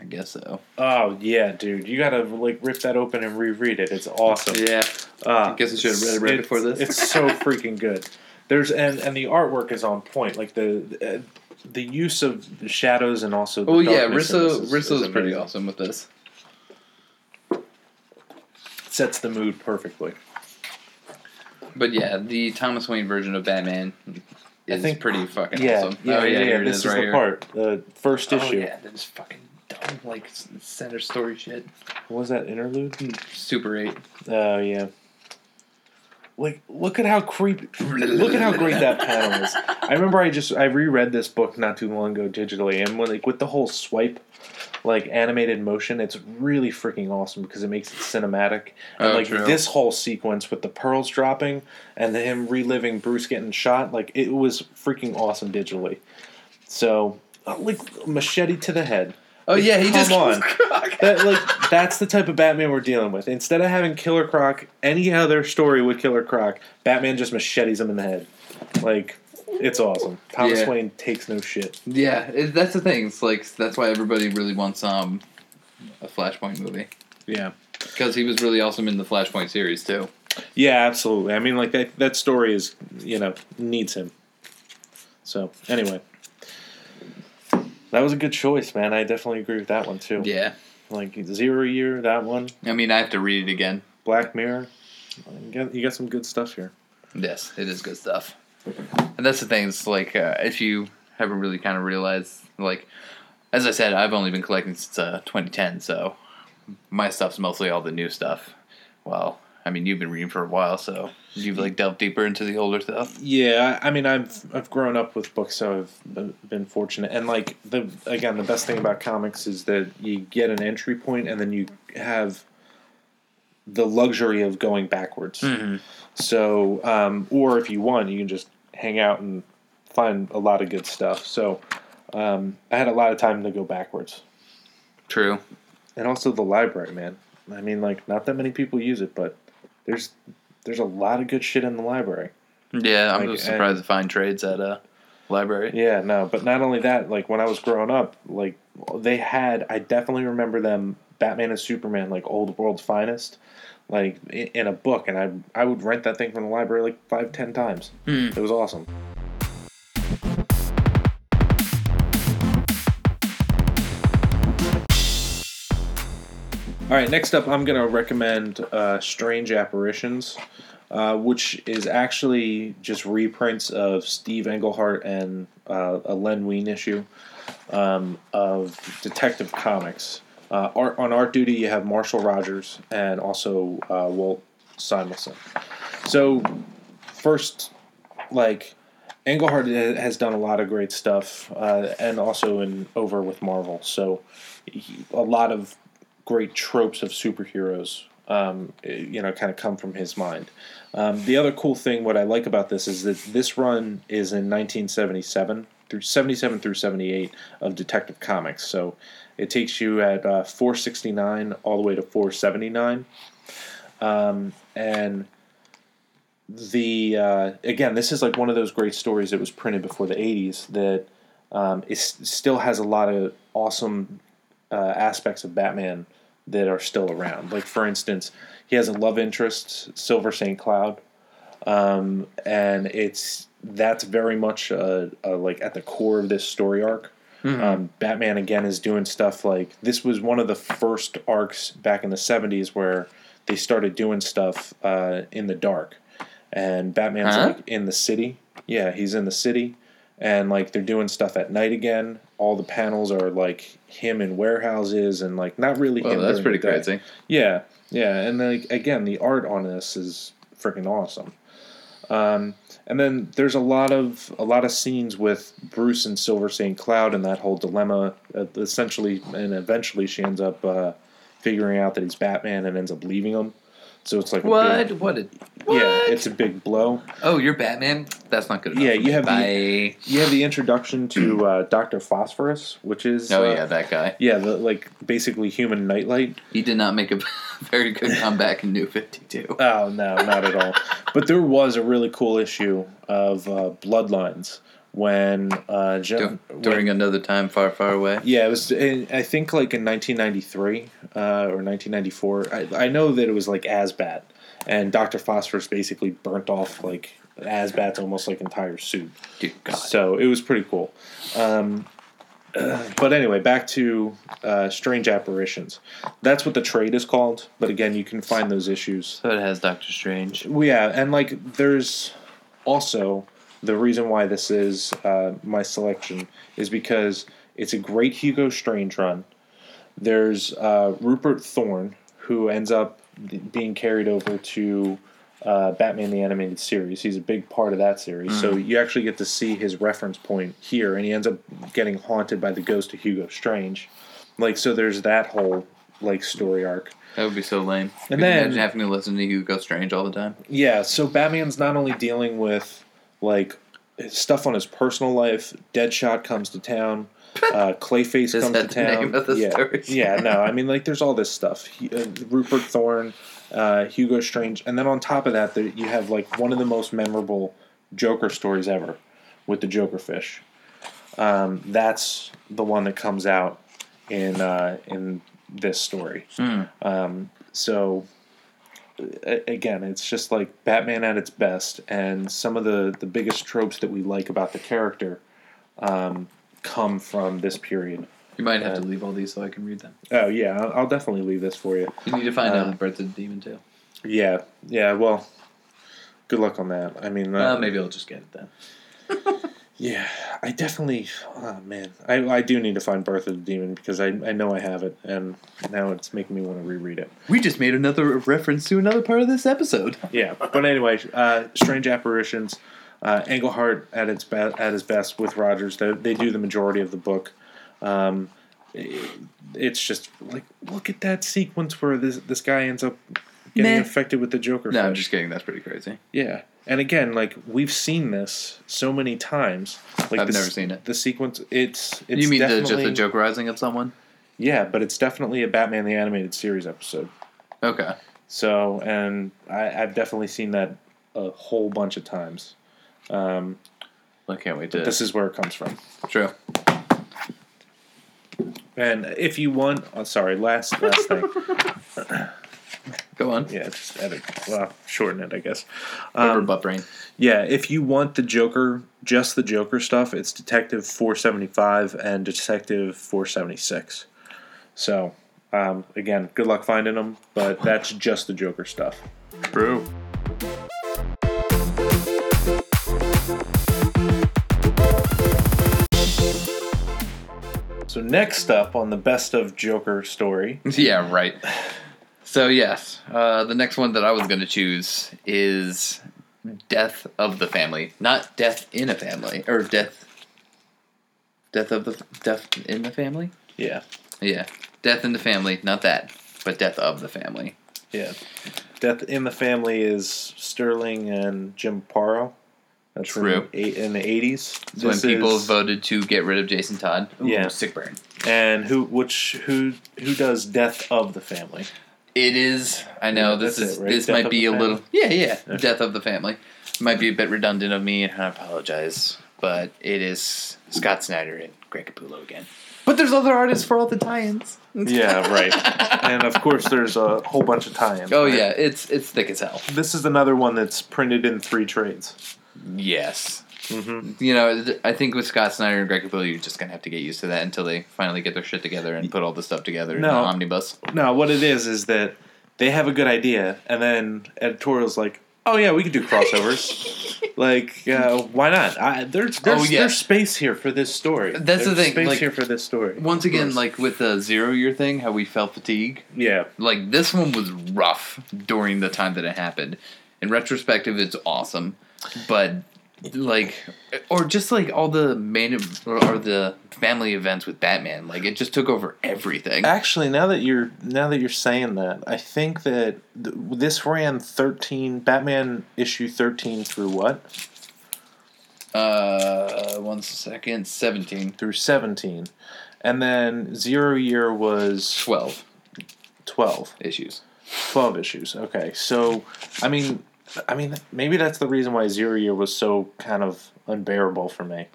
I guess so. Oh yeah, dude, you gotta like rip that open and reread it. It's awesome. Yeah. Uh, I guess I should have read it right before this. It's so freaking good. There's and and the artwork is on point. Like the, uh, the use of the shadows and also the Oh yeah, Risso is- Risso's is pretty awesome with this. Sets the mood perfectly. But yeah, the Thomas Wayne version of Batman I is think- pretty fucking Yeah, awesome. yeah, oh, yeah, yeah. it This is right the here. part, the first issue. Oh issue. yeah, that is fucking like center story shit. What was that interlude? Super eight. Oh yeah. Like, look at how creepy. Look at how great that panel is. I remember I just I reread this book not too long ago digitally, and when, like with the whole swipe, like animated motion, it's really freaking awesome because it makes it cinematic. And Oh, like true. this whole sequence with the pearls dropping and him reliving Bruce getting shot, like it was freaking awesome digitally. So, uh, like machete to the head. Oh yeah, he Come just on. That like that's the type of Batman we're dealing with. Instead of having Killer Croc, any other story with Killer Croc, Batman just machetes him in the head. Like it's awesome. Thomas Yeah. Wayne takes no shit. Yeah, it, that's the thing. It's like that's why everybody really wants um a Flashpoint movie Yeah. because he was really awesome in the Flashpoint series too. Yeah, absolutely. I mean, like that that story is you know needs him. So anyway, that was a good choice, man. I definitely agree with that one too. Yeah, Like Zero Year, that one, I mean I have to read it again. Black Mirror. You got, you got some good stuff here. Yes, it is good stuff. And that's the thing. It's like uh, if you haven't really kind of realized, like as I said, I've only been collecting since uh, 2010, so my stuff's mostly all the new stuff. Well, I mean, you've been reading for a while, so you've like delved deeper into the older stuff. Yeah, I I mean, I've I've grown up with books, so I've been- been fortunate. And like the again, the best thing about comics is that you get an entry point, and then you have the luxury of going backwards. So, um, or if you want, you can just hang out and find a lot of good stuff. So, um, I had a lot of time to go backwards, True. and also the library, man. I mean, like, not that many people use it, but there's there's a lot of good shit in the library. Yeah, I'm Like, just surprised to find trades at a library. Yeah, no, but not only that, like when I was growing up, like they had, I definitely remember them, Batman and Superman, like old world's finest, like in a book, and I I would rent that thing from the library like five, ten times. Hmm. It was awesome. All right, next up, I'm going to recommend uh, Strange Apparitions, uh, which is actually just reprints of Steve Englehart and uh, a Len Wein issue um, of Detective Comics. Uh, art, on art duty, you have Marshall Rogers and also uh, Walt Simonson. So, first, like, Englehart has done a lot of great stuff, uh, and also in over with Marvel. So, he, a lot of great tropes of superheroes, um, eh, you know, kind of come from his mind. Um, the other cool thing, what I like about this, is that this run is in 1977 through 77 through 78 of Detective Comics. So, it takes you at uh, 469 all the way to 479, um, and the uh, again, this is like one of those great stories that was printed before the '80s that um, is, still has a lot of awesome uh, aspects of Batman that are still around. Like for instance, he has a love interest, Silver Saint Cloud, um, and it's that's very much uh, uh, like at the core of this story arc. Um, Batman again is doing stuff like this was one of the first arcs back in the '70s where they started doing stuff uh, in the dark, and Batman's Huh? like in the city. Yeah, he's in the city, and like they're doing stuff at night again. All the panels are like him in warehouses and like not really. Well, him that's pretty crazy. Yeah, yeah, and like again, the art on this is freaking awesome. Um, and then there's a lot of a lot of scenes with Bruce and Silver Saint Cloud and that whole dilemma. Uh, essentially, and eventually, she ends up uh, figuring out that he's Batman and ends up leaving him. So it's like a What? big- What? Did, yeah, it's a big blow. oh, you're Batman. That's not good enough. Yeah, you have the- You have the introduction to uh, Doctor Phosphorus, which is Oh uh, yeah, that guy. yeah, the like basically human nightlight. He did not make a very good comeback in New Fifty Two. Oh no, not at all. But there was a really cool issue of uh, Bloodlines when uh, Jim, During another time far, far away. yeah, it was. In, I think like in 1993 uh, or 1994. I, I know that it was like as bad, and Doctor Phosphorus basically burnt off like Azbat's almost like entire suit. Dude, God. So it was pretty cool. Um, but anyway, back to uh, Strange Apparitions. That's what the trade is called. But again, you can find those issues. So it has Doctor Strange. Well, yeah, and like there's also the reason why this is uh, my selection is because it's a great Hugo Strange run. There's uh, Rupert Thorne who ends up being carried over to uh, Batman the Animated Series. He's a big part of that series. So you actually get to see his reference point here, and he ends up getting haunted by the ghost of Hugo Strange. Like, so there's that whole like story arc. That would be so lame. And Could then- imagine having to listen to Hugo Strange all the time. Yeah, so Batman's not only dealing with like stuff on his personal life. Deadshot comes to town. Uh, Clayface comes that to the town. name of the yeah, story? yeah. No, I mean like there's all this stuff. He, uh, Rupert Thorne, uh, Hugo Strange, and then on top of that, there, you have like one of the most memorable Joker stories ever with the Joker fish. Um, that's the one that comes out in uh, in this story. Hmm. Um, so again, it's just like Batman at its best, and some of the the biggest tropes that we like about the character um, come from this period. You might have to Uh, leave all these so I can read them. Oh yeah, I'll, I'll definitely leave this for you. You need to find um, out Birth of the Demon too. Yeah, yeah. Well, good luck on that. I mean, uh, Well, maybe I'll just get it then. yeah, I definitely. Oh man, I I do need to find Birth of the Demon because I I know I have it, and now it's making me want to reread it. We just made another reference to another part of this episode. Yeah, but anyway, uh, strange apparitions. Uh, Englehart at its be- at his best with Rogers. They, they do the majority of the book. Um, it- it's just like look at that sequence where this this guy ends up getting Meh. infected with the Joker. No, I'm just kidding. That's pretty crazy. Yeah, and again, like we've seen this so many times. Like I've the, never seen it. The sequence, it's it's you mean the, just the joke rising of someone? Yeah, but it's definitely a Batman the Animated Series episode. Okay. So, and I, I've definitely seen that a whole bunch of times. Um, I can't wait to. this is where it comes from. True. And if you want, oh, sorry, last last thing. Go on. Yeah, just edit. Well, shorten it, I guess. Rubber Um, butt brain. yeah, if you want the Joker, just the Joker stuff, it's Detective 475 and Detective 476. So, um, again, good luck finding them, but that's just the Joker stuff. True. So, next up on the best of Joker story. Yeah, right. So yes, uh, the next one that I was going to choose is Death of the Family, not Death in a Family or Death. Death of the Death in the Family. Yeah, Yeah, Death in the Family, not that, but Death of the Family. yeah. Death in the Family is Starlin and Jim Aparo. That's True. In, the- in the 80s. So when people is- voted to get rid of Jason Todd, Ooh, Yeah. sick burn. And who, which, who, who does Death of the Family? It is. I know Yeah, this is it, right? this Death might be a Family? little yeah yeah Okay. death of the family might be a bit redundant of me and I apologize but it is Scott Snyder and Greg Capullo again. But there's other artists for all the tie-ins. Yeah, right. and of course, there's a whole bunch of tie-ins. Oh right? yeah, it's it's thick as hell. This is another one that's printed in three trades. Yes. Mm-hmm. You know, I think with Scott Snyder and Greg Capullo, you're just gonna have to get used to that until they finally get their shit together and put all the stuff together in No. the omnibus. No, what it is is that they have a good idea, and then editorial's like, "Oh yeah, we could do crossovers. like, uh, why not? I, there's there's, Oh, yeah. there's space here for this story. That's the thing, Space like- here for this story. Once again, like with the zero year thing, how we felt fatigue. yeah, like this one was rough during the time that it happened. In retrospective, it's awesome, but like, or just like all the main or, the family events with Batman, like it just took over everything. Actually, now that you're now that you're saying that, I think that th- this ran thirteen Batman issue thirteen through what Uh, one second, seventeen. through seventeen, and then Zero Year was 12 twelve. issues. 12 issues. Okay. So, I mean, I mean, maybe that's the reason why Zero Year was so kind of unbearable for me.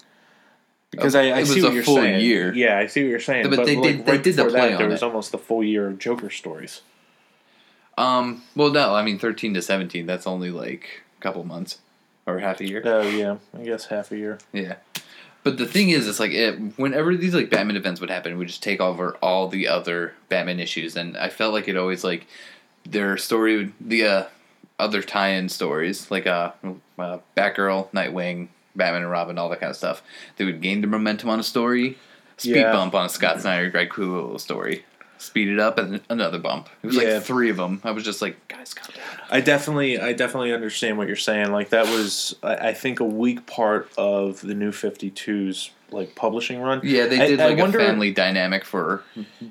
Because I, I see was what you're saying. year. Yeah, I see what you're saying. But But, they like, did- they right did the play that, on there was it. almost the full year of Joker stories. Um, well, no, I mean thirteen to seventeen. That's only like a couple months. or half a year. Oh yeah, I guess half a year. Yeah. But the thing is, it's like it, whenever these like Batman events would happen, it would just take over all the other Batman issues, and I felt like it always like their story, would, the uh, other tie-in stories, like uh, uh, Batgirl, Nightwing, Batman and Robin, all that kind of stuff. They would gain the momentum on a story, speed Yeah. bump on a Scott Snyder, Greg Cool story, speed it up, and another bump. It was Yeah. like three of them. I was just like, guys, calm down. I definitely, I definitely understand what you're saying. Like that was, I, I think, a weak part of the New 52's like publishing run. Yeah, they did I like wonder- a family dynamic for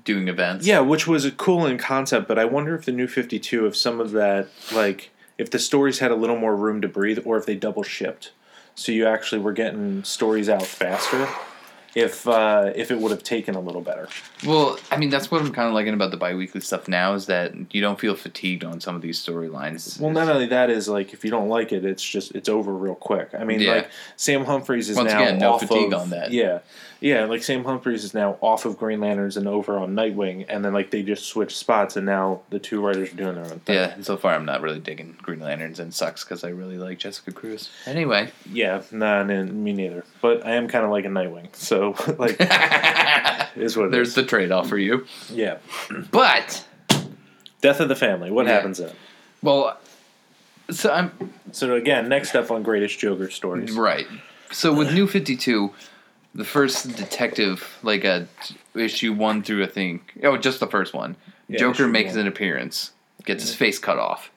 doing events. Yeah, which was a cool in concept, but I wonder if the New 52, if some of that, like, if the stories had a little more room to breathe, or if they double shipped, so you actually were getting stories out faster. If uh, if it would have taken a little better. Well, I mean, that's what I'm kind of liking about the biweekly stuff now is that you don't feel fatigued on some of these storylines. Well, not only that is like if you don't like it, it's just it's over real quick. I mean, Yeah. like Sam Humphries is Once now again, no off fatigue of, on that. Yeah, yeah. Like Sam Humphries is now off of Green Lanterns and over on Nightwing, and then like they just switched spots, and now the two writers are doing their own thing. Yeah, so far I'm not really digging Green Lanterns and sucks because I really like Jessica Cruz. Anyway, yeah. Nah, nah, me neither. But I am kind of like a Nightwing, so like is what it there's is. the trade off for you. yeah. But Death of the Family. What Yeah. happens then? well, so I'm So again, next up on Greatest Joker stories. right. So with New Fifty Two, the first detective like a issue one through I think oh just the first one. Yeah, Joker makes one. an appearance, gets his face cut off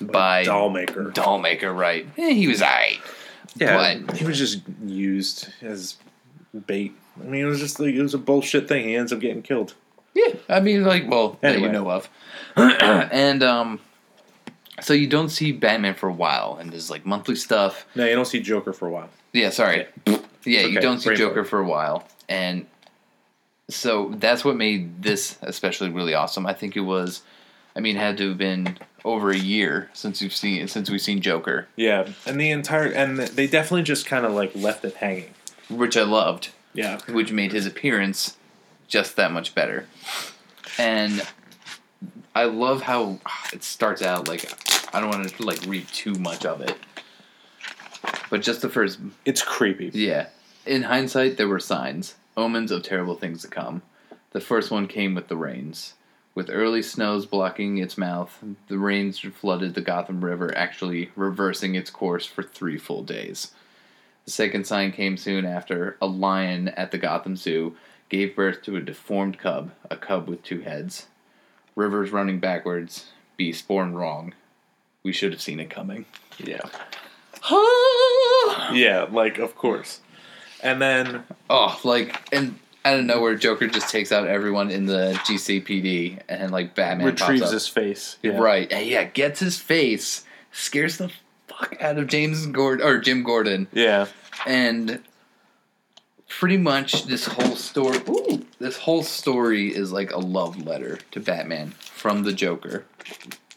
by Dollmaker. Dollmaker. Right? Eh, he was alright. Yeah, But- he was just used as bait. I mean, it was just like it was a bullshit thing. He ends up getting killed. Yeah, I mean, like, well, that Anyway. you know of, and um, so you don't see Batman for a while, and there's like monthly stuff. No, you don't see Joker for a while. Yeah, sorry. Yeah, you okay, don't see Joker for a while, and so that's what made this especially really awesome. I think it was, I mean, it had to have been over a year since you've seen since we've seen Joker, Yeah, and the entire and they definitely just kind of like left it hanging. which I loved. Yeah, which made his appearance just that much better. And I love how it starts out like I don't want to like read too much of it. But just the first it's creepy. yeah. In hindsight there were signs, omens of terrible things to come. The first one came with the rains. With early snows blocking its mouth, the rains flooded the Gotham River, actually reversing its course for three full days. The second sign came soon after. A lion at the Gotham Zoo gave birth to a deformed cub, a cub with two heads. Rivers running backwards, beast born wrong. We should have seen it coming. Yeah, yeah, like of course. And then Oh, like, and out of nowhere, Joker just takes out everyone in the GCPD, and like Batman retrieves pops up. his face. Yeah. Right, and yeah, gets his face, scares the fuck out of James Gordon or Jim Gordon, Yeah, and pretty much this whole story. Ooh, this whole story is like a love letter to Batman from the Joker.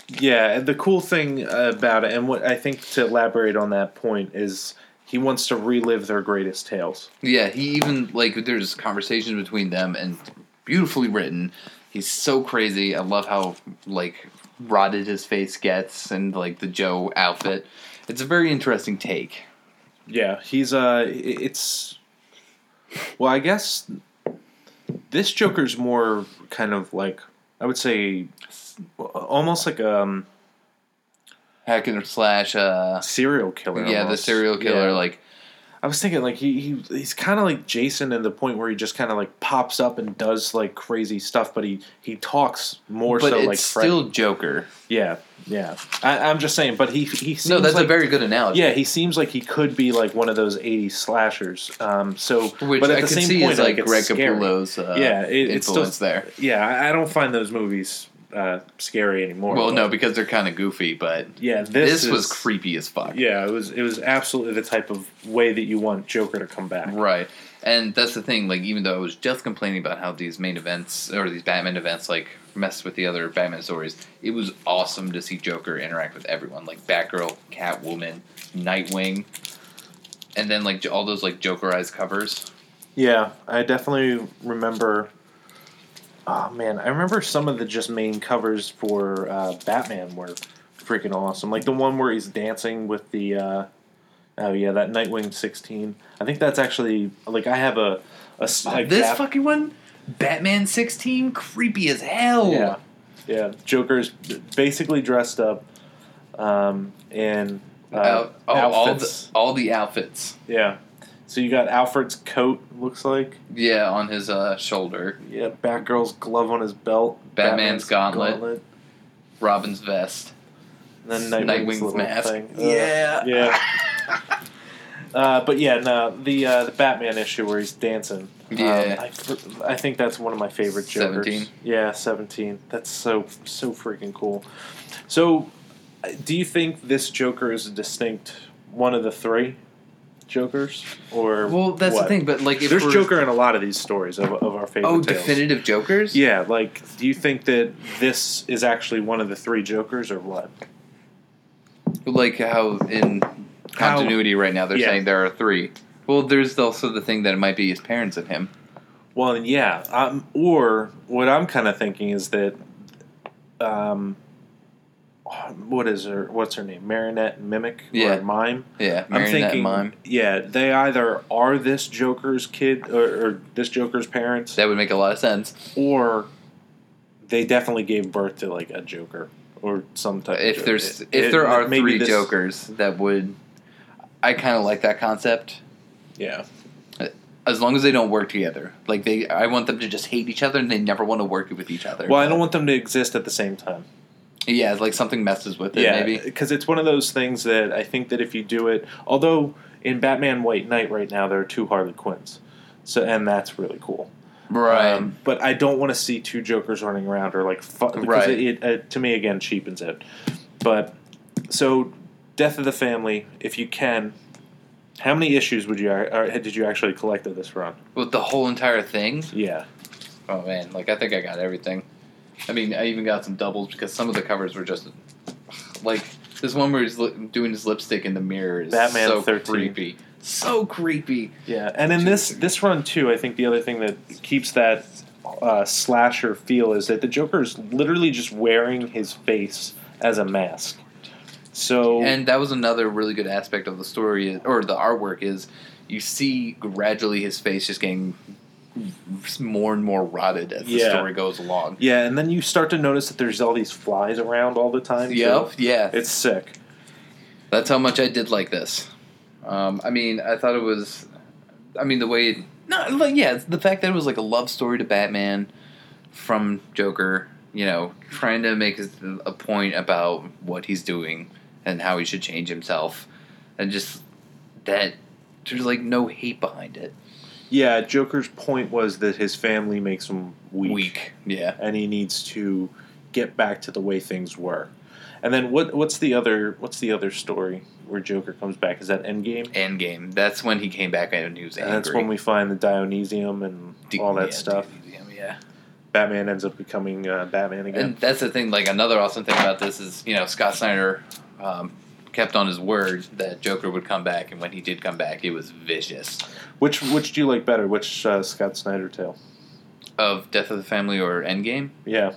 Yeah. The cool thing about it, and what I think to elaborate on that point is, he wants to relive their greatest tales. Yeah, he even like there's conversations between them and beautifully written. He's so crazy. I love how like rotted his face gets and like the Joe outfit. It's a very interesting take. Yeah, he's uh, it's. Well, I guess this Joker's more kind of like I would say, almost like a um, Hack and slash uh serial killer. yeah, the serial killer Yeah. like I was thinking like he, he he's kind of like Jason in the point where he just kind of like pops up and does like crazy stuff, but he he talks more but so like Freddy. still Joker. yeah yeah. I, I'm just saying, but he he seems No, that's like, a very good analogy. yeah he seems like he could be like one of those '80s slashers. Um, so Which but at I the same see point, is like it's Greg. Capullo's uh, Yeah, it- it's still- influence there. Yeah, I don't find those movies uh, scary anymore. Well, but- no, because they're kind of goofy, but yeah, this, this, was creepy as fuck. Yeah, it was it was absolutely the type of way that you want Joker to come back. Right. And that's the thing, like even though I was just complaining about how these main events or these Batman events like mess with the other Batman stories, it was awesome to see Joker interact with everyone, like Batgirl, Catwoman, Nightwing, and then like all those like Jokerized covers. Yeah, I definitely remember. Oh man, I remember some of the just main covers for uh, Batman were freaking awesome. Like the one where he's dancing with the uh, Oh yeah, that Nightwing sixteen. I think that's actually like I have a a, a this gap- fucking one, Batman sixteen, creepy as hell. Yeah, yeah. Joker's basically dressed up um, in uh, oh, all the all the outfits. Yeah. So you got Alfred's coat, looks like. Yeah, on his uh, shoulder. Yeah, Batgirl's glove on his belt. Batman's gauntlet. Robin's vest. And then Nightwing's, Nightwing's mask. thing. Ugh. Yeah. Yeah. Uh, but yeah, no, the uh, the Batman issue where he's dancing. um, Yeah. I, I think that's one of my favorite Jokers. 17? Yeah, seventeen. That's so so freaking cool. So, uh, do you think this Joker is a distinct one of the three Jokers, or Well, that's what? the thing. But like, if There's Joker in a lot of these stories of, of our favorite. Oh, tales. definitive Jokers. Yeah, like, do you think that this is actually one of the three Jokers, or what? Like how in continuity right now they're Yeah. saying there are three. Well, there's also the thing that it might be his parents of him. Well, yeah. Um, or what I'm kind of thinking is that, um, what is her? What's her name? Marionette Mimic Yeah. or Mime? Yeah, I'm thinking, mime. yeah, they either are this Joker's kid or, or this Joker's parents, That would make a lot of sense. or they definitely gave birth to like a Joker or some type. of If Joker. there's if it- there are three this- Jokers, that would. I kind of like that concept. yeah, uh, As long as they don't work together, like they, I want them to just hate each other and they never want to work with each other. Well, I don't want them to exist at the same time. Yeah, like something messes with it. yeah, maybe. because it's one of those things that I think that if you do it, although in Batman White Knight right now there are two Harley Quinns, so and that's really cool. Right. Um, but I don't want to see two Jokers running around or like fu- because Right. it, it uh, to me again cheapens it. But so Death of the Family, if you can, how many issues would you or did you actually collect of this run? with the whole entire thing. Yeah, Oh man, like I think I got everything. I mean, I even got some doubles because some of the covers were just like this one where he's li- doing his lipstick in the mirror is Batman so 13. creepy, so creepy. yeah, and in this this run too, I think the other thing that keeps that uh, slasher feel is that the Joker is literally just wearing his face as a mask. So And that was another really good aspect of the story or the artwork is you see gradually his face just getting more and more rotted as the story goes along. yeah, and then you start to notice that there's all these flies around all the time. too. Yep, yeah. It's sick. That's how much I did like this. Um, I mean, I thought it was. I mean, the way. It, no, like yeah, the fact that it was like a love story to Batman from Joker. You know, trying to make a point about what he's doing and how he should change himself, and just that there's like no hate behind it. Yeah, Joker's point was that his family makes him weak, Weak, yeah. and he needs to get back to the way things were. And then what? What's the other? What's the other story where Joker comes back? Is that Endgame? Endgame. That's when he came back and he was And angry. that's when we find the Dionysium and D- all that yeah, stuff. Dionysium, Yeah. Batman ends up becoming uh, Batman again. And that's the thing. Like another awesome thing about this is, you know, Scott Snyder um, kept on his word that Joker would come back, and when he did come back, it was vicious. which which do you like better? Which uh, Scott Snyder tale? Of Death of the Family or Endgame, Yeah,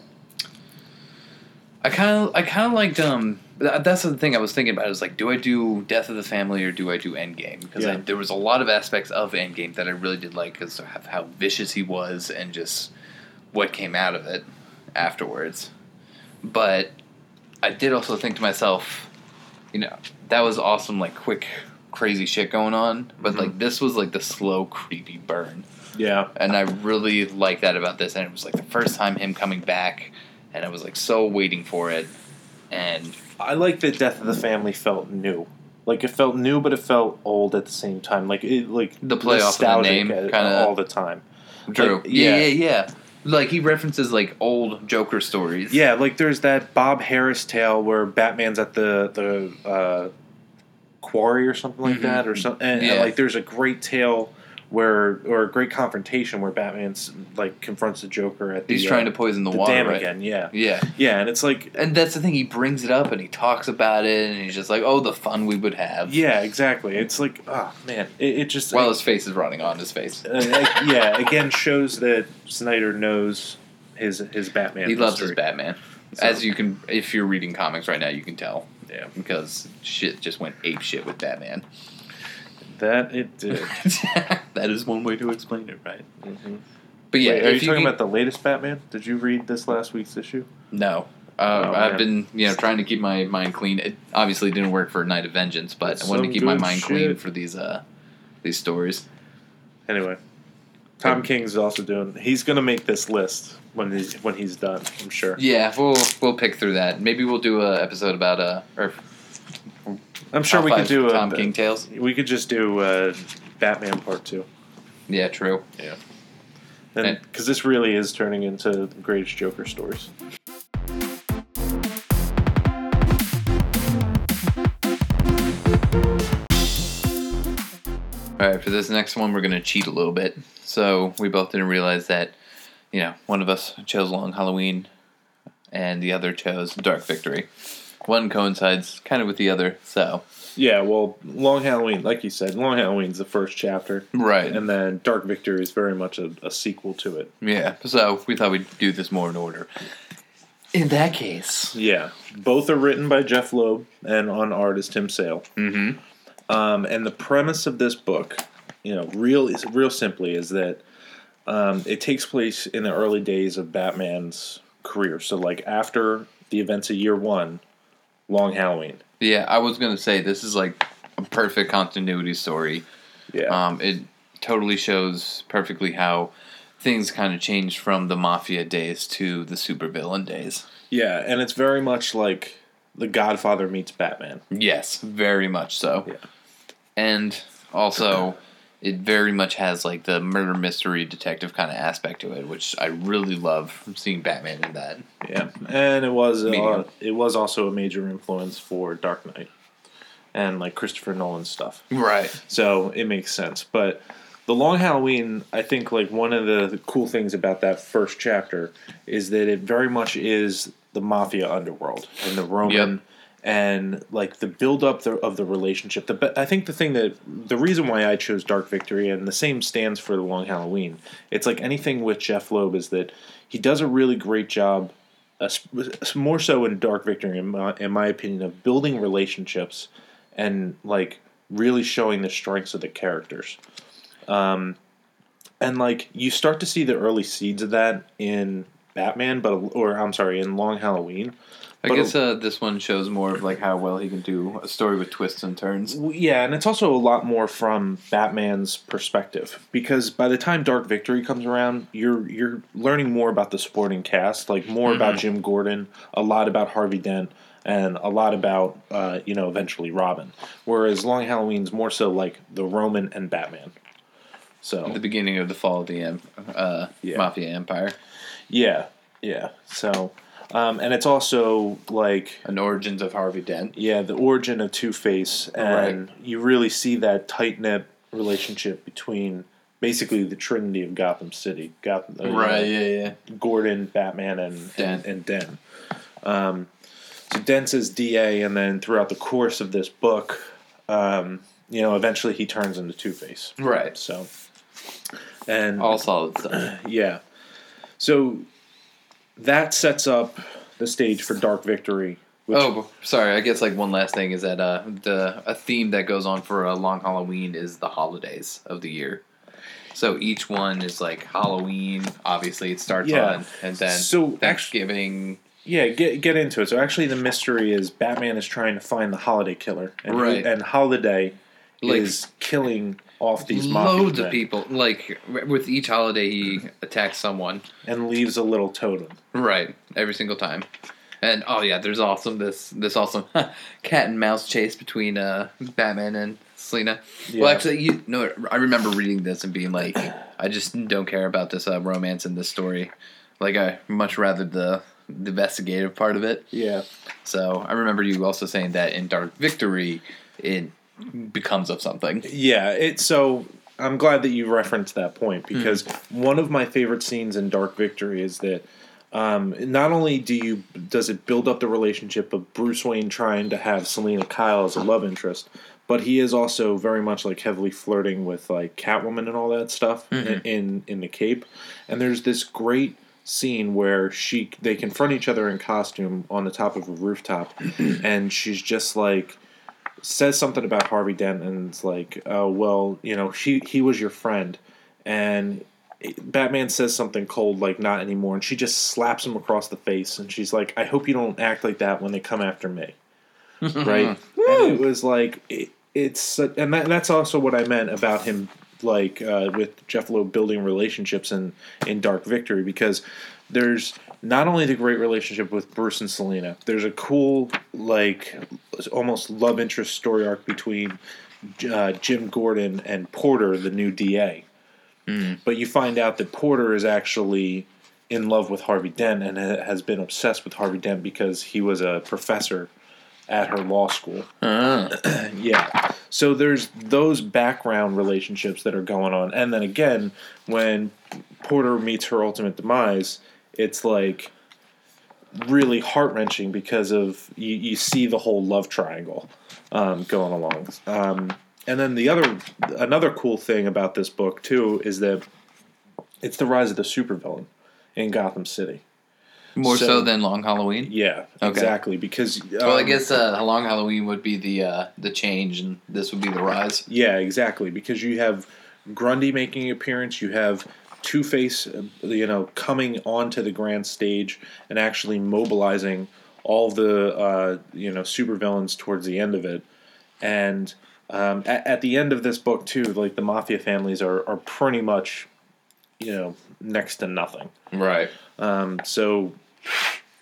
I kind of, I kind of liked. Um, that's the thing I was thinking about. Is like, do I do Death of the Family or do I do Endgame? Because I Yeah. there was a lot of aspects of Endgame that I really did like because of how vicious he was and just what came out of it afterwards. But I did also think to myself, you know, that was awesome, like quick, crazy shit going on. But Mhm. like this was like the slow, creepy burn, yeah, and I really like that about this. And it was like the first time him coming back, and I was like so waiting for it. And I like that Death of the Family felt new. Like it felt new, but it felt old at the same time. Like it, like The play off of the name, kinda- all the time. True. Like, yeah. yeah, yeah. Like he references like old Joker stories. Yeah, like there's that Bob Harris tale where Batman's at the the uh, quarry or something like Mhm. that, or something. And, and, like there's a great tale where or a great confrontation where Batman's like confronts the Joker at the he's uh, trying to poison the, the water, dam right? again. Yeah, Yeah, yeah, and it's like and that's the thing. He brings it up and he talks about it, and he's just like, "Oh, the fun we would have." yeah, exactly. It's like oh man, it, it just While his face is running on his face. uh, yeah, again shows that Snyder knows his his Batman. he loves his. Batman. So- As you can, if you're reading comics right now, you can tell Yeah. because shit just went ape shit with Batman. That it did. that is one way to explain it, right? mm-hmm. But yeah, Wait, are you if talking can- about the latest Batman? Did you read this last week's issue? No. Uh, Oh, I've man. been, you know, trying to keep my mind clean. It obviously didn't work for Night of Vengeance, but That's I wanted to keep my good mind clean for these uh these stories. Anyway, Tom King's also doing. He's gonna make this list when he's when he's done. I'm sure. Yeah, we'll we'll pick through that. Maybe we'll do a episode about uh or I'm sure top we could five do a Tom King tales. We could just do uh, Batman Part Two. Yeah, true. And Okay. because this really is turning into the greatest Joker stories. All right, for this next one, we're gonna cheat a little bit. So we both didn't realize that, you know, one of us chose Long Halloween, and the other chose Dark Victory. One coincides kind of with the other, so Yeah, well, Long Halloween, like you said, Long Halloween's the first chapter, right. and then Dark Victory is very much a, a sequel to it. Yeah, so we thought we'd do this more in order. In that case, Yeah, both are written by Jeph Loeb and on art is Tim Sale. mm-hmm. Um, and the premise of this book, you know, real is real simply is that um, it takes place in the early days of Batman's career. So, like after the events of Year One, Long Halloween. yeah, I was gonna say this is like a perfect continuity story. Yeah, Um, it totally shows perfectly how things kind of changed from the mafia days to the supervillain days. yeah, and it's very much like The Godfather meets Batman. Yes, very much so. Yeah. And also, it very much has like the murder mystery detective kind of aspect to it, which I really love seeing Batman in that. Yeah, and it was uh, it was also a major influence for Dark Knight and like Christopher Nolan stuff. Right. So it makes sense. But the Long Halloween, I think like one of the cool things about that first chapter is that it very much is the mafia underworld and the Roman Yep. And like the build up the, of the relationship. The I think the thing that the reason why I chose Dark Victory and the same stands for the Long Halloween. It's like anything with Jeph Loeb is that he does a really great job. Uh, more so in Dark Victory, in my, in my opinion, of building relationships and like really showing the strengths of the characters. Um, and like you start to see the early seeds of that in Batman, but or I'm sorry, in Long Halloween. I But- guess uh, this one shows more of like how well he can do a story with twists and turns. Yeah, and it's also a lot more from Batman's perspective because by the time Dark Victory comes around, you're you're learning more about the supporting cast, like more about Jim Gordon, a lot about Harvey Dent, and a lot about uh, you know eventually Robin. Whereas Long Halloween's more so like the Roman and Batman. So The beginning of the fall of the uh, Yeah. mafia empire, yeah, yeah. So um, and it's also like an origins of Harvey Dent. yeah, the origin of Two Face, and you really see that tight knit relationship between basically the Trinity of Gotham City, Gotham, uh, you know, Yeah. Yeah. Gordon, Batman, and Dent. and, and Den. Um, so Dent's his DA, and then throughout the course of this book, um, you know, eventually he turns into Two Face. Right. So, and All solid stuff. yeah. So that sets up the stage for Dark Victory. Which, oh, sorry. I guess like one last thing is that uh, the a theme that goes on for a long Halloween is the holidays of the year. So each one is like Halloween. Obviously, it starts Yeah. on, and then So, Thanksgiving. yeah, get get into it. So actually, the mystery is Batman is trying to find the Holiday Killer, and Right. and Holiday Like- is killing off these loads of people. Like with each holiday, he attacks someone. and leaves a little totem. Right, every single time. And oh yeah, there's awesome this this awesome cat and mouse chase between uh, Batman and Selina. Yeah. Well, actually, you know, I remember reading this and being like, I just don't care about this uh, romance in this story. Like, I much rather the the investigative part of it. Yeah, So I remember you also saying that in Dark Victory, it becomes of something. yeah. It so. I'm glad that you referenced that point because one of my favorite scenes in Dark Victory is that um, not only do you does it build up the relationship of Bruce Wayne trying to have Selina Kyle as a love interest, but he is also very much like heavily flirting with like Catwoman and all that stuff in, in in the Cape. And there's this great scene where she they confront each other in costume on the top of a rooftop, and she's just like says something about Harvey Dent, and it's like, oh well, you know, she he was your friend, and Batman says something cold like not anymore, and she just slaps him across the face, and she's like, I hope you don't act like that when they come after me, right? and it was like it, it's and that, that's also what I meant about him like uh, with Jeph Loeb building relationships in in Dark Victory because there's not only the great relationship with Bruce and Selina, there's a cool like almost love interest story arc between uh, Jim Gordon and Porter, the new DA. But you find out that Porter is actually in love with Harvey Dent and has been obsessed with Harvey Dent because he was a professor at her law school. Ah. Yeah. So there's those background relationships that are going on. And then again, when Porter meets her ultimate demise, it's like really heart wrenching because of you, you see the whole love triangle um, going along. Um, and then the other another cool thing about this book too is that it's the rise of the supervillain in Gotham City. More so, So- than Long Halloween. Yeah, Okay. exactly. Because well, I um, guess uh, Long Halloween would be the uh, the change, and this would be the rise. Yeah, exactly. Because you have Grundy making an appearance, you have Two Face, you know, coming onto the grand stage and actually mobilizing all the uh, you know supervillains towards the end of it, and um, at, at the end of this book too, like the mafia families are are pretty much, you know, next to nothing. Right. Um, so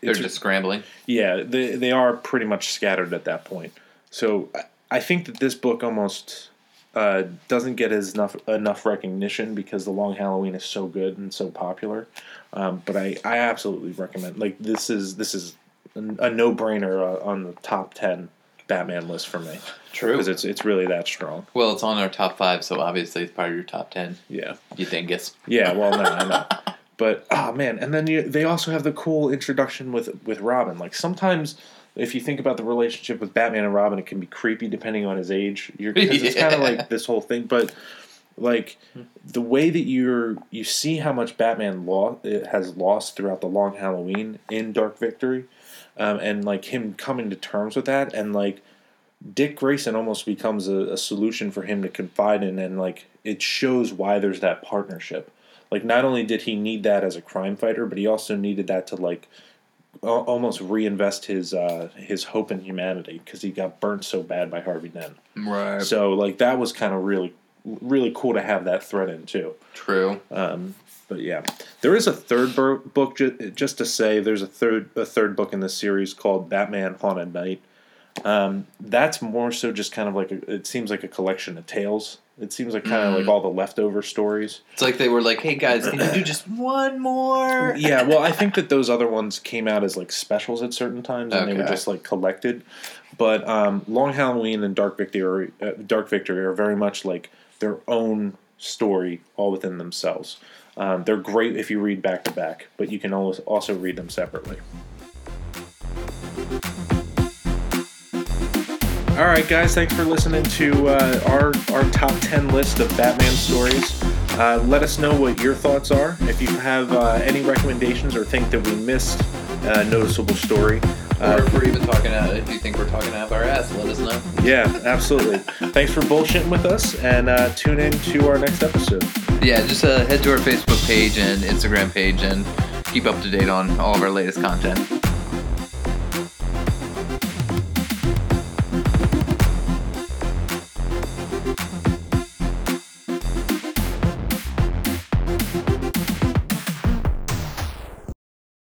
They're just scrambling. yeah, they they are pretty much scattered at that point. So I think that this book almost uh, doesn't get as enough enough recognition because the Long Halloween is so good and so popular. Um, but I, I absolutely recommend. Like this is this is a no brainer uh, on the top ten Batman list for me True. because it's it's really that strong. Well, it's on our top five, so obviously it's part of your top ten. Yeah. You think it's Yeah, well, no, I know. But oh man, and then you, they also have the cool introduction with with Robin. Like sometimes, if you think about the relationship with Batman and Robin, it can be creepy depending on his age. You're, 'cause It's kind of like this whole thing, but like the way that you're you see how much Batman it has lost throughout the Long Halloween in Dark Victory, um, and like him coming to terms with that, and like Dick Grayson almost becomes a, a solution for him to confide in, and like it shows why there's that partnership. Like, not only did he need that as a crime fighter, but he also needed that to like almost reinvest his uh, his hope in humanity because he got burnt so bad by Harvey Dent. right. So like that was kind of really really cool to have that thread in too. True. Um, but yeah, there is a third book. Ju- just to say, there's a third a third book in the series called Batman Haunted Knight. Um, that's more so just kind of like a, it seems like a collection of tales. It seems like kind of like all the leftover stories. It's like they were like, "Hey guys, can you do just one more?" Yeah, well, I think that those other ones came out as like specials at certain times, and they were just like collected. But um, Long Halloween and Dark Victory, uh, Dark Victory are very much like their own story, all within themselves. Um, they're great if you read back to back, but you can always also read them separately. All right, guys, thanks for listening to uh, our our top ten list of Batman stories. Uh, let us know what your thoughts are. If you have uh, any recommendations or think that we missed a noticeable story, Or uh, if we're even talking out, if you think we're talking out of our ass, let us know. yeah, absolutely. Thanks for bullshitting with us, and uh, tune in to our next episode. Yeah, just uh, head to our Facebook page and Instagram page and keep up to date on all of our latest content.